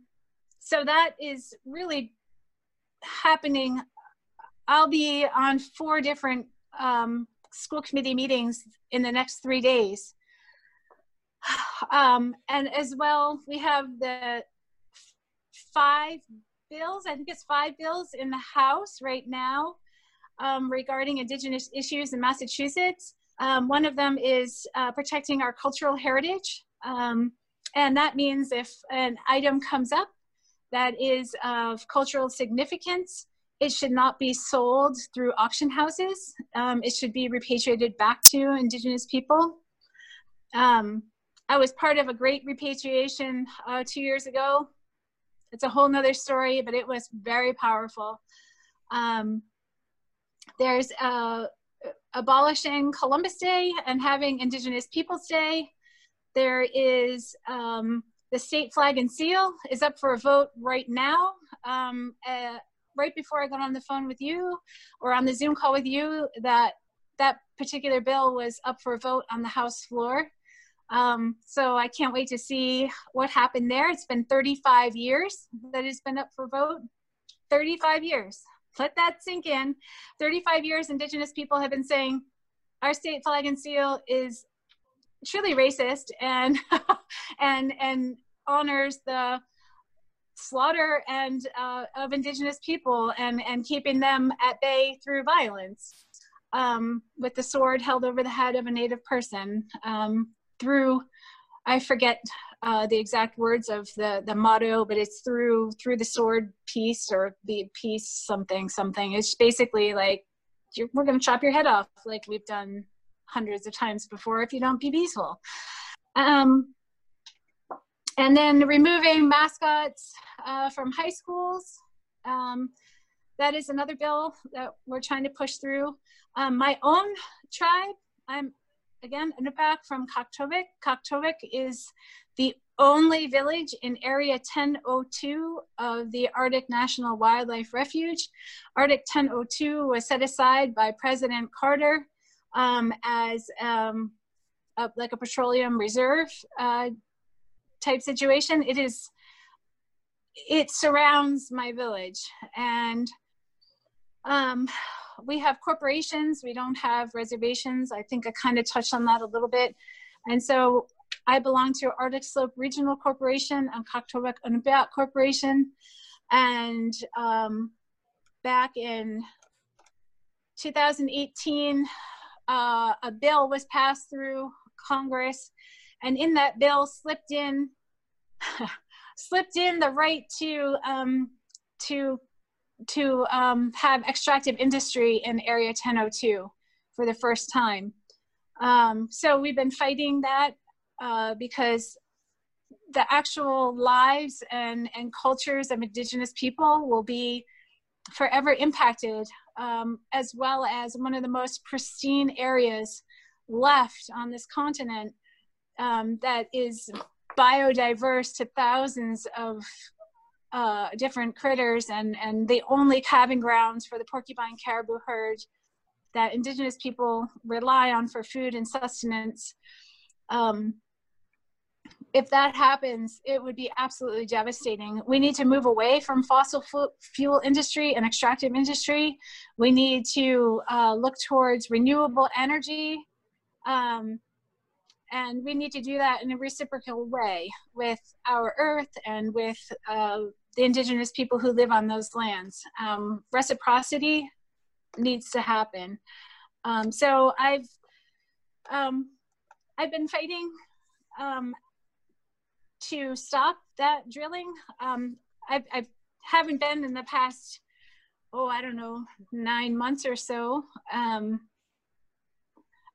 so that is really happening. I'll be on four different um, school committee meetings in the next three days. Um, and as well, we have the five bills, I think it's five bills in the House right now um, regarding Indigenous issues in Massachusetts. Um, one of them is uh, protecting our cultural heritage. Um, and that means if an item comes up that is of cultural significance, it should not be sold through auction houses. Um, it should be repatriated back to Indigenous people. Um, I was part of a great repatriation uh, two years ago. It's a whole nother story, but it was very powerful. Um, there's uh, abolishing Columbus Day and having Indigenous Peoples Day. There is um, the state flag and seal is up for a vote right now. Um, uh, right before I got on the phone with you or on the Zoom call with you, that that particular bill was up for a vote on the House floor. Um, so I can't wait to see what happened there. It's been 35 years that it's been up for vote. 35 years. Let that sink in. 35 years Indigenous people have been saying our state flag and seal is truly racist and and and honors the slaughter and uh, of indigenous people and and keeping them at bay through violence um, with the sword held over the head of a native person um, through, I forget uh, the exact words of the, the motto, but it's through, through the sword peace or the peace something, something. It's basically like, we're gonna chop your head off like we've done hundreds of times before if you don't be peaceful. Um, and then removing mascots uh, from high schools. Um, that is another bill that we're trying to push through. Um, my own tribe, I'm again Inupiaq from Kaktovik. Kaktovik is the only village in Area 1002 of the Arctic National Wildlife Refuge. Arctic 1002 was set aside by President Carter um, as um, a, like a petroleum reserve uh, type situation. It is, it surrounds my village and um, we have corporations, we don't have reservations. I think I kind of touched on that a little bit. And so I belong to Arctic Slope Regional Corporation and Kaktovik Inupiaq Corporation. And um, back in 2018, uh, a bill was passed through Congress, and in that bill slipped in slipped in the right to um, to to um, have extractive industry in Area 1002 for the first time. Um, so we've been fighting that uh, because the actual lives and, and cultures of indigenous people will be forever impacted um, as well as one of the most pristine areas left on this continent um, that is biodiverse to thousands of uh, different critters and, and the only calving grounds for the porcupine caribou herd that indigenous people rely on for food and sustenance. Um, if that happens, it would be absolutely devastating. We need to move away from fossil fuel industry and extractive industry. We need to uh, look towards renewable energy. Um, and we need to do that in a reciprocal way with our earth and with uh, the indigenous people who live on those lands. Um, reciprocity needs to happen. Um, so I've um, I've been fighting um, to stop that drilling. Um, I've, I haven't been in the past oh I don't know nine months or so.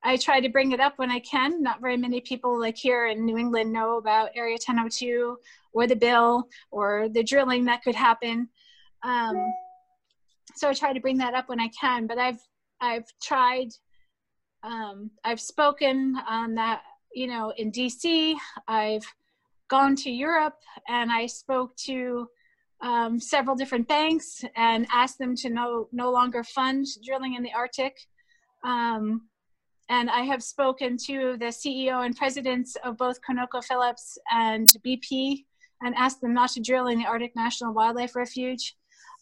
I try to bring it up when I can. Not very many people like here in New England know about Area 1002 or the bill or the drilling that could happen. Um, so I try to bring that up when I can, but I've, I've tried, um, I've spoken on that, you know, in DC, I've gone to Europe and I spoke to um, several different banks and asked them to no, no longer fund drilling in the Arctic. Um, and I have spoken to the CEO and presidents of both ConocoPhillips and BP and asked them not to drill in the Arctic National Wildlife Refuge.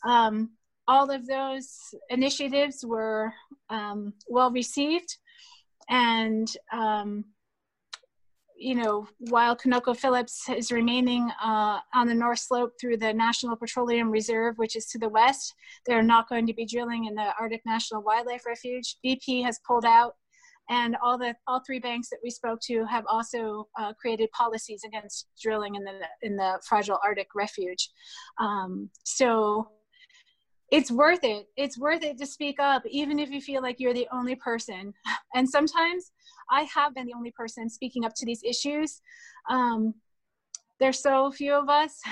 Um, all of those initiatives were um, well received. And, um, you know, while ConocoPhillips is remaining uh, on the North Slope through the National Petroleum Reserve, which is to the west, they're not going to be drilling in the Arctic National Wildlife Refuge. BP has pulled out and all the all three banks that we spoke to have also uh, created policies against drilling in the in the fragile Arctic refuge. Um, so it's worth it. It's worth it to speak up, even if you feel like you're the only person. And sometimes I have been the only person speaking up to these issues. Um, there's so few of us.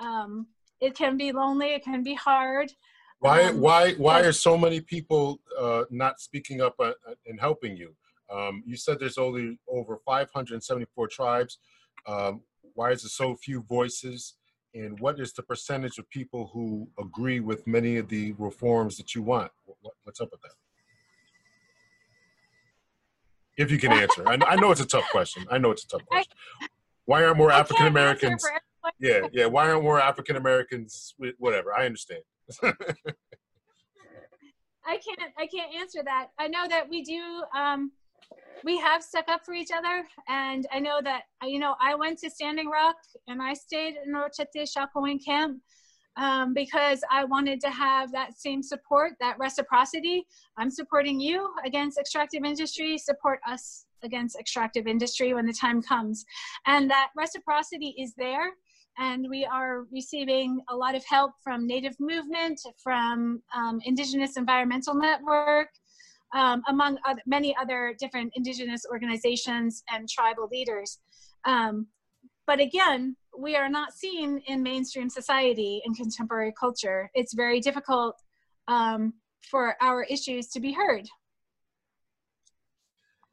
Um, it can be lonely. It can be hard. Why, um, why, why are so many people uh, not speaking up uh, and helping you? Um, you said there's only over 574 tribes. Um, why is there so few voices? And what is the percentage of people who agree with many of the reforms that you want? What, what's up with that? If you can answer, I, I know it's a tough question. I know it's a tough question. Why aren't more African Americans? Yeah, yeah. Why aren't more African Americans? Whatever. I understand. I can't I can't answer that. I know that we do um, we have stuck up for each other and I know that you know I went to Standing Rock and I stayed in Oceti Sakowin camp um, because I wanted to have that same support, that reciprocity. I'm supporting you against extractive industry, support us against extractive industry when the time comes. And that reciprocity is there. And we are receiving a lot of help from Native Movement, from um, Indigenous Environmental Network, um, among other, many other different Indigenous organizations and tribal leaders. Um, but again, we are not seen in mainstream society and contemporary culture. It's very difficult um, for our issues to be heard.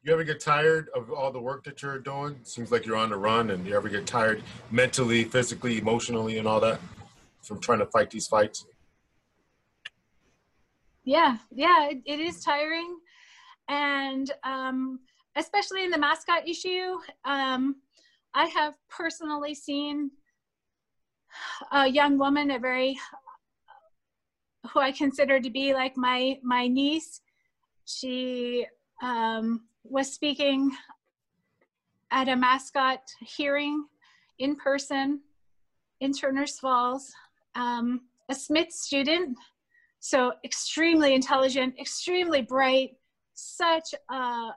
You ever get tired of all the work that you're doing? Seems like you're on the run, and you ever get tired mentally, physically, emotionally, and all that from trying to fight these fights? Yeah, yeah, it, it is tiring, and um, especially in the mascot issue. Um, I have personally seen a young woman, a very who I consider to be like my my niece. She um, was speaking at a mascot hearing in person in Turners Falls. Um, a Smith student, so extremely intelligent, extremely bright, such a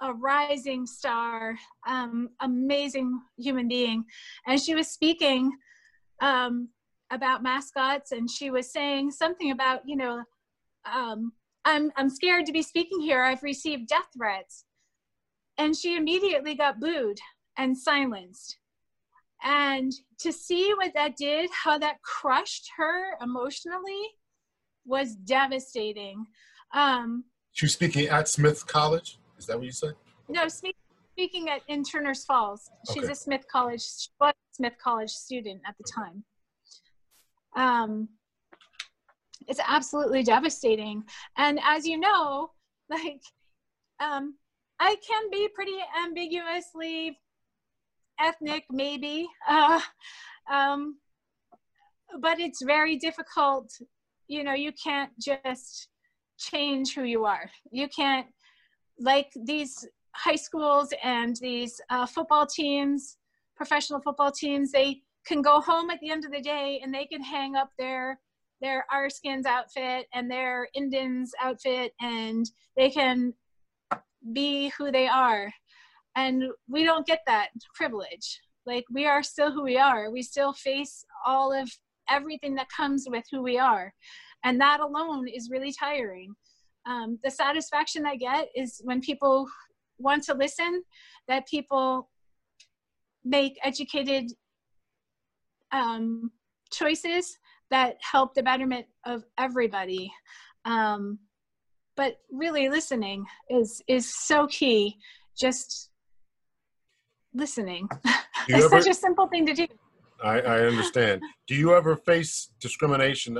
a rising star, um, amazing human being. And she was speaking um, about mascots and she was saying something about, you know, um, I'm, I'm scared to be speaking here. I've received death threats. And she immediately got booed and silenced. And to see what that did, how that crushed her emotionally, was devastating. Um, she was speaking at Smith College? Is that what you said? No, speak, speaking at in Turners Falls. She's okay. a Smith College, she was a Smith College student at the time. Um, it's absolutely devastating. And as you know, like, um, I can be pretty ambiguously ethnic, maybe, uh, um, but it's very difficult. You know, you can't just change who you are. You can't like these high schools and these uh, football teams, professional football teams, they can go home at the end of the day and they can hang up their their Redskins outfit and their Indians outfit and they can be who they are. And we don't get that privilege. Like we are still who we are. We still face all of everything that comes with who we are. And that alone is really tiring um, the satisfaction I get is when people want to listen, that people make educated um, choices that help the betterment of everybody. Um, but really listening is is so key. Just listening. it's ever, such a simple thing to do. I, I understand. do you ever face discrimination?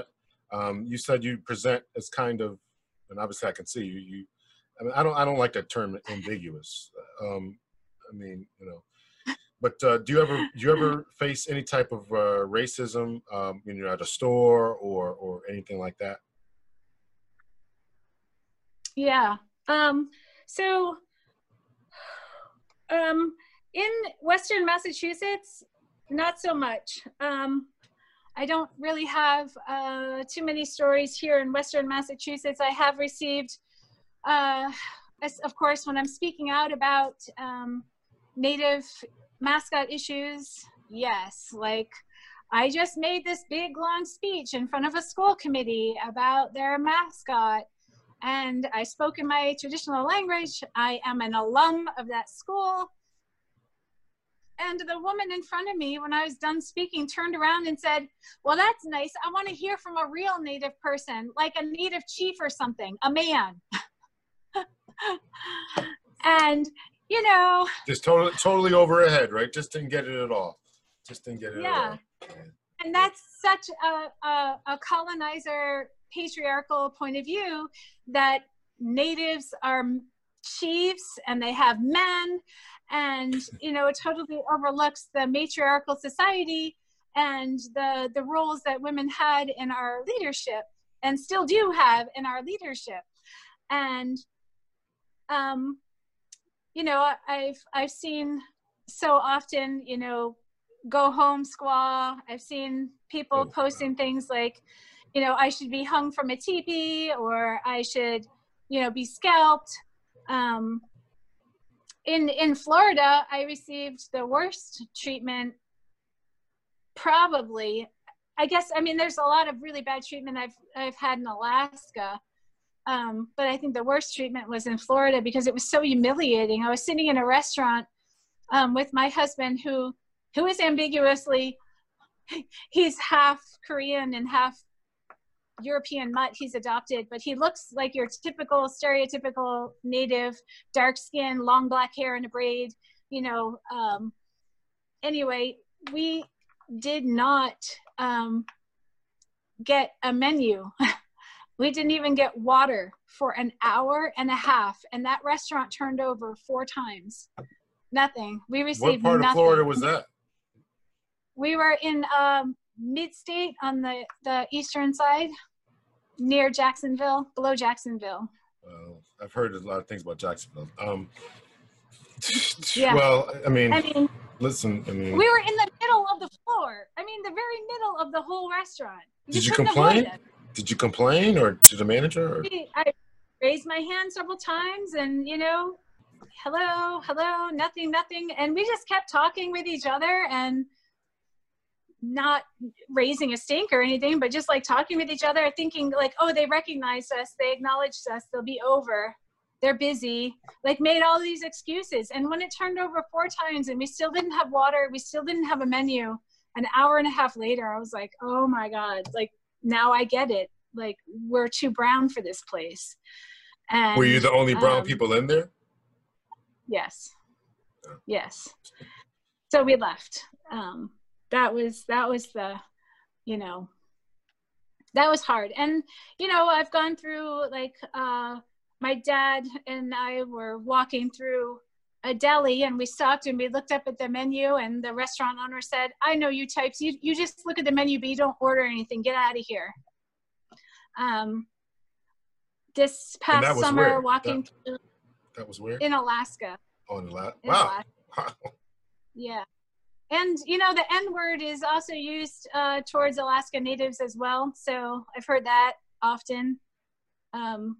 Um, you said you present as kind of and obviously I can see you. You, I mean, I don't, I don't like that term ambiguous. Um, I mean, you know, but uh, do you ever, do you ever face any type of uh, racism, um, when you're at a store or, or anything like that? Yeah. Um, so, um, in Western Massachusetts, not so much. Um, I don't really have uh, too many stories here in Western Massachusetts. I have received, uh, as, of course, when I'm speaking out about um, Native mascot issues, yes, like I just made this big long speech in front of a school committee about their mascot. And I spoke in my traditional language. I am an alum of that school. And the woman in front of me, when I was done speaking, turned around and said, Well, that's nice. I want to hear from a real Native person, like a Native chief or something, a man. and, you know. Just totally, totally over her head, right? Just didn't get it at all. Just didn't get it yeah. And that's such a, a, a colonizer patriarchal point of view that natives are chiefs and they have men and you know it totally overlooks the matriarchal society and the the roles that women had in our leadership and still do have in our leadership and um you know i've i've seen so often you know go home squaw. I've seen people Oh, posting things like, you know, I should be hung from a teepee or I should, you know, be scalped. Um, in in Florida, I received the worst treatment. Probably, I guess. I mean, there's a lot of really bad treatment I've I've had in Alaska, um, but I think the worst treatment was in Florida because it was so humiliating. I was sitting in a restaurant um, with my husband, who who is ambiguously he's half Korean and half European mutt. He's adopted, but he looks like your typical stereotypical native, dark skin, long black hair and a braid. You know. Um, anyway, we did not um, get a menu. we didn't even get water for an hour and a half, and that restaurant turned over four times. Nothing. We received. What part nothing. of Florida was that? We were in um, mid-state on the the eastern side, near Jacksonville, below Jacksonville. Well, I've heard a lot of things about Jacksonville. Um, Yeah. Well, I mean, I mean, listen, I mean, we were in the middle of the floor. I mean, the very middle of the whole restaurant. Did you complain? Did you complain or to the manager? Or? I raised my hand several times and, you know, hello, hello, nothing, nothing. And we just kept talking with each other and not raising a stink or anything, but just like talking with each other, thinking like, oh, they recognized us, they acknowledged us, they'll be over. They're busy, like made all these excuses. And when it turned over four times and we still didn't have water, we still didn't have a menu, an hour and a half later, I was like, oh my God, like now I get it. Like we're too brown for this place. And Were you the only brown um, people in there? Yes. Yeah. Yes. So we left. Um, that was that was the, you know, that was hard. And you know, I've gone through like uh, my dad and I were walking through a deli and we stopped and we looked up at the menu and the restaurant owner said, "I know you types. You you just look at the menu, but you don't order anything. Get out of here." Um, this past summer, where? walking That- That was weird in Alaska. Last. in Wow. Alaska. Yeah. And, you know, the N word is also used uh, towards Alaska Natives as well. So I've heard that often. Um,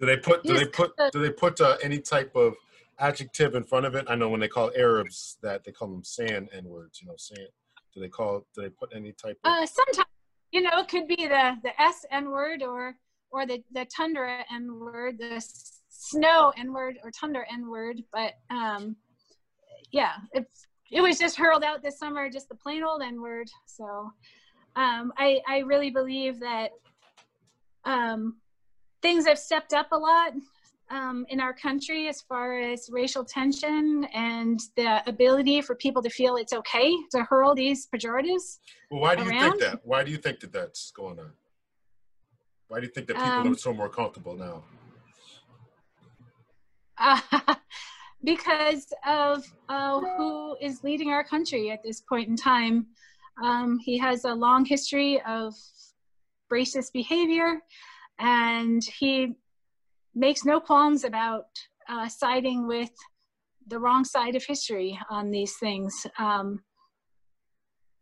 Do they put? Do they put? Do they put uh, any type of adjective in front of it? I know when they call Arabs that they call them sand n words. You know, sand. Do they call? Do they put any type of? uh, sometimes, you know, it could be the, the S N word or, or the, the tundra N word, the snow N word or tundra N word. But um, yeah, it's, it was just hurled out this summer, just the plain old N word. So um, I, I really believe that um, things have stepped up a lot um, in our country as far as racial tension and the ability for people to feel it's okay to hurl these pejoratives. well, why do you think that? Why do you think that that's going on? Why do you think that people Um, are so more comfortable now? uh, because of uh, who is leading our country at this point in time. Um, he has a long history of racist behavior, and he makes no qualms about uh, siding with the wrong side of history on these things. Um,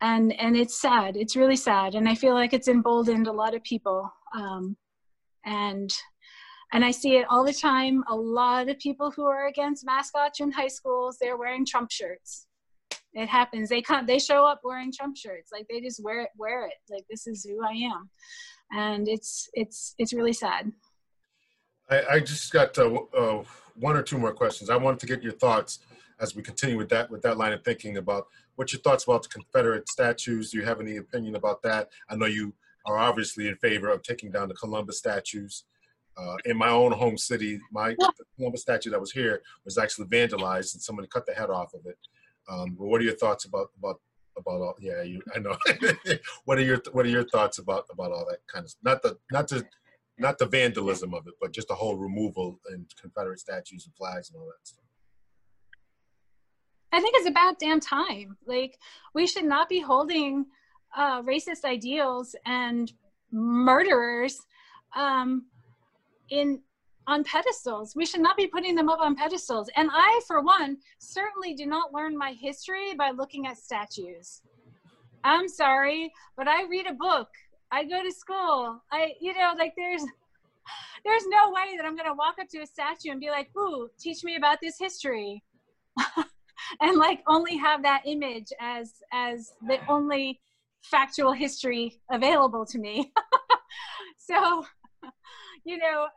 and and it's sad. It's really sad, and I feel like it's emboldened a lot of people. Um, and and I see it all the time. A lot of people who are against mascots in high schools, they're wearing Trump shirts. It happens. They come, they show up wearing Trump shirts. Like they just wear it, wear it. Like this is who I am, and it's it's it's really sad. I, I just got uh, uh, one or two more questions. I wanted to get your thoughts as we continue with that with that line of thinking about what's your thoughts about the Confederate statues. Do you have any opinion about that? I know you are obviously in favor of taking down the Columbus statues. Uh, in my own home city, my the Columbus statue that was here was actually vandalized, and somebody cut the head off of it. Um, but what are your thoughts about about about all? Yeah, you, I know. what are your What are your thoughts about about all that kind of not the not the not the vandalism of it, but just the whole removal and Confederate statues and flags and all that stuff. I think it's about damn time. Like we should not be holding uh, racist ideals and murderers um, in on pedestals. We should not be putting them up on pedestals. And I, for one, certainly do not learn my history by looking at statues. I'm sorry, but I read a book. I go to school. I, you know, like there's, there's no way that I'm going to walk up to a statue and be like, ooh, teach me about this history. and like only have that image as, as the only factual history available to me. so, you know,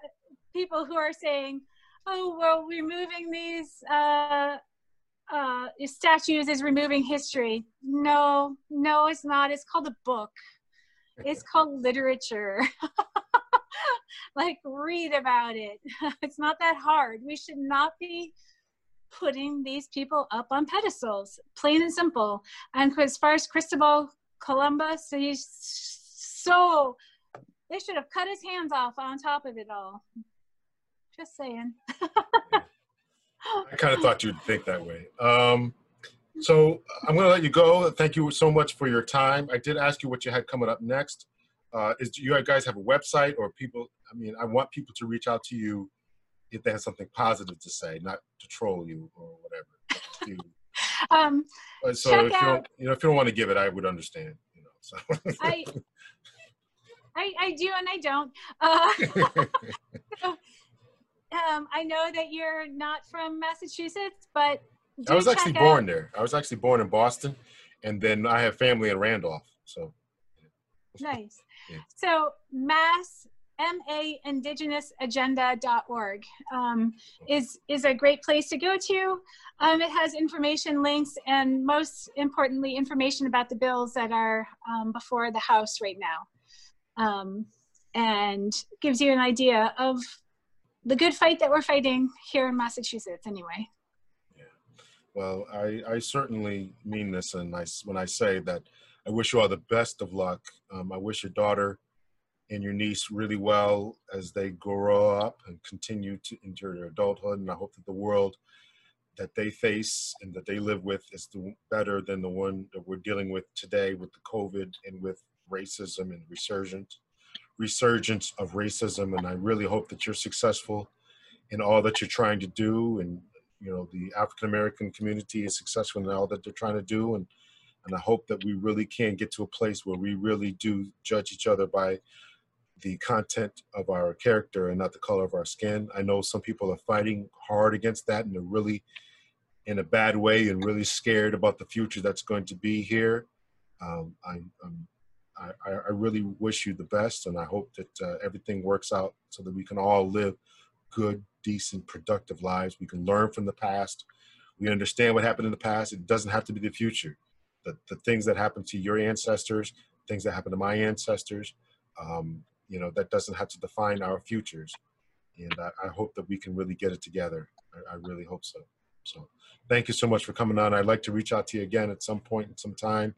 people who are saying, oh, well, removing these uh, uh, statues is removing history. No, no, it's not. It's called a book. It's called literature. like, read about it. it's not that hard. We should not be putting these people up on pedestals, plain and simple. And as far as Cristobal Columbus, he's so, they should have cut his hands off on top of it all. Just saying. I kind of thought you'd think that way. Um, so I'm going to let you go. Thank you so much for your time. I did ask you what you had coming up next. Uh, is do you guys have a website or people? I mean, I want people to reach out to you if they have something positive to say, not to troll you or whatever. um, so if you don't, you know, if you don't want to give it, I would understand. You know, so. I, I, I do and I don't. Uh, so, um, I know that you're not from Massachusetts, but I was actually born out. there. I was actually born in Boston, and then I have family in Randolph. So nice. Yeah. So Mass ma indigenousagenda.org um, is is a great place to go to. Um, it has information, links, and most importantly, information about the bills that are um, before the House right now, um, and gives you an idea of the good fight that we're fighting here in Massachusetts, anyway. Well, I, I certainly mean this, and I, when I say that I wish you all the best of luck. Um, I wish your daughter and your niece really well as they grow up and continue to enter their adulthood. And I hope that the world that they face and that they live with is the, better than the one that we're dealing with today with the COVID and with racism and resurgence resurgence of racism and i really hope that you're successful in all that you're trying to do and you know the african american community is successful in all that they're trying to do and and i hope that we really can get to a place where we really do judge each other by the content of our character and not the color of our skin. I know some people are fighting hard against that and they're really in a bad way and really scared about the future that's going to be here. Um, I, I'm I, I really wish you the best, and I hope that uh, everything works out so that we can all live good, decent, productive lives. We can learn from the past. We understand what happened in the past. It doesn't have to be the future. The, the things that happened to your ancestors, things that happened to my ancestors, um, you know, that doesn't have to define our futures. And I, I hope that we can really get it together. I, I really hope so. So thank you so much for coming on. I'd like to reach out to you again at some point in some time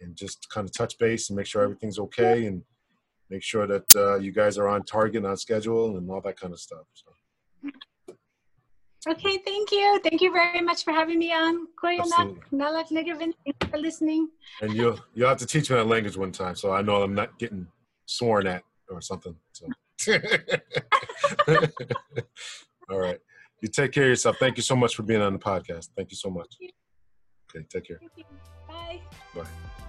and just kind of touch base and make sure everything's okay and make sure that uh, you guys are on target and on schedule and all that kind of stuff. So. Okay, thank you. Thank you very much for having me on. Nalak Thank you for listening. And you'll you'll have to teach me that language one time so I know I'm not getting sworn at or something. So. all right. You take care of yourself. Thank you so much for being on the podcast. Thank you so much. Okay, take care. Bye. Bye.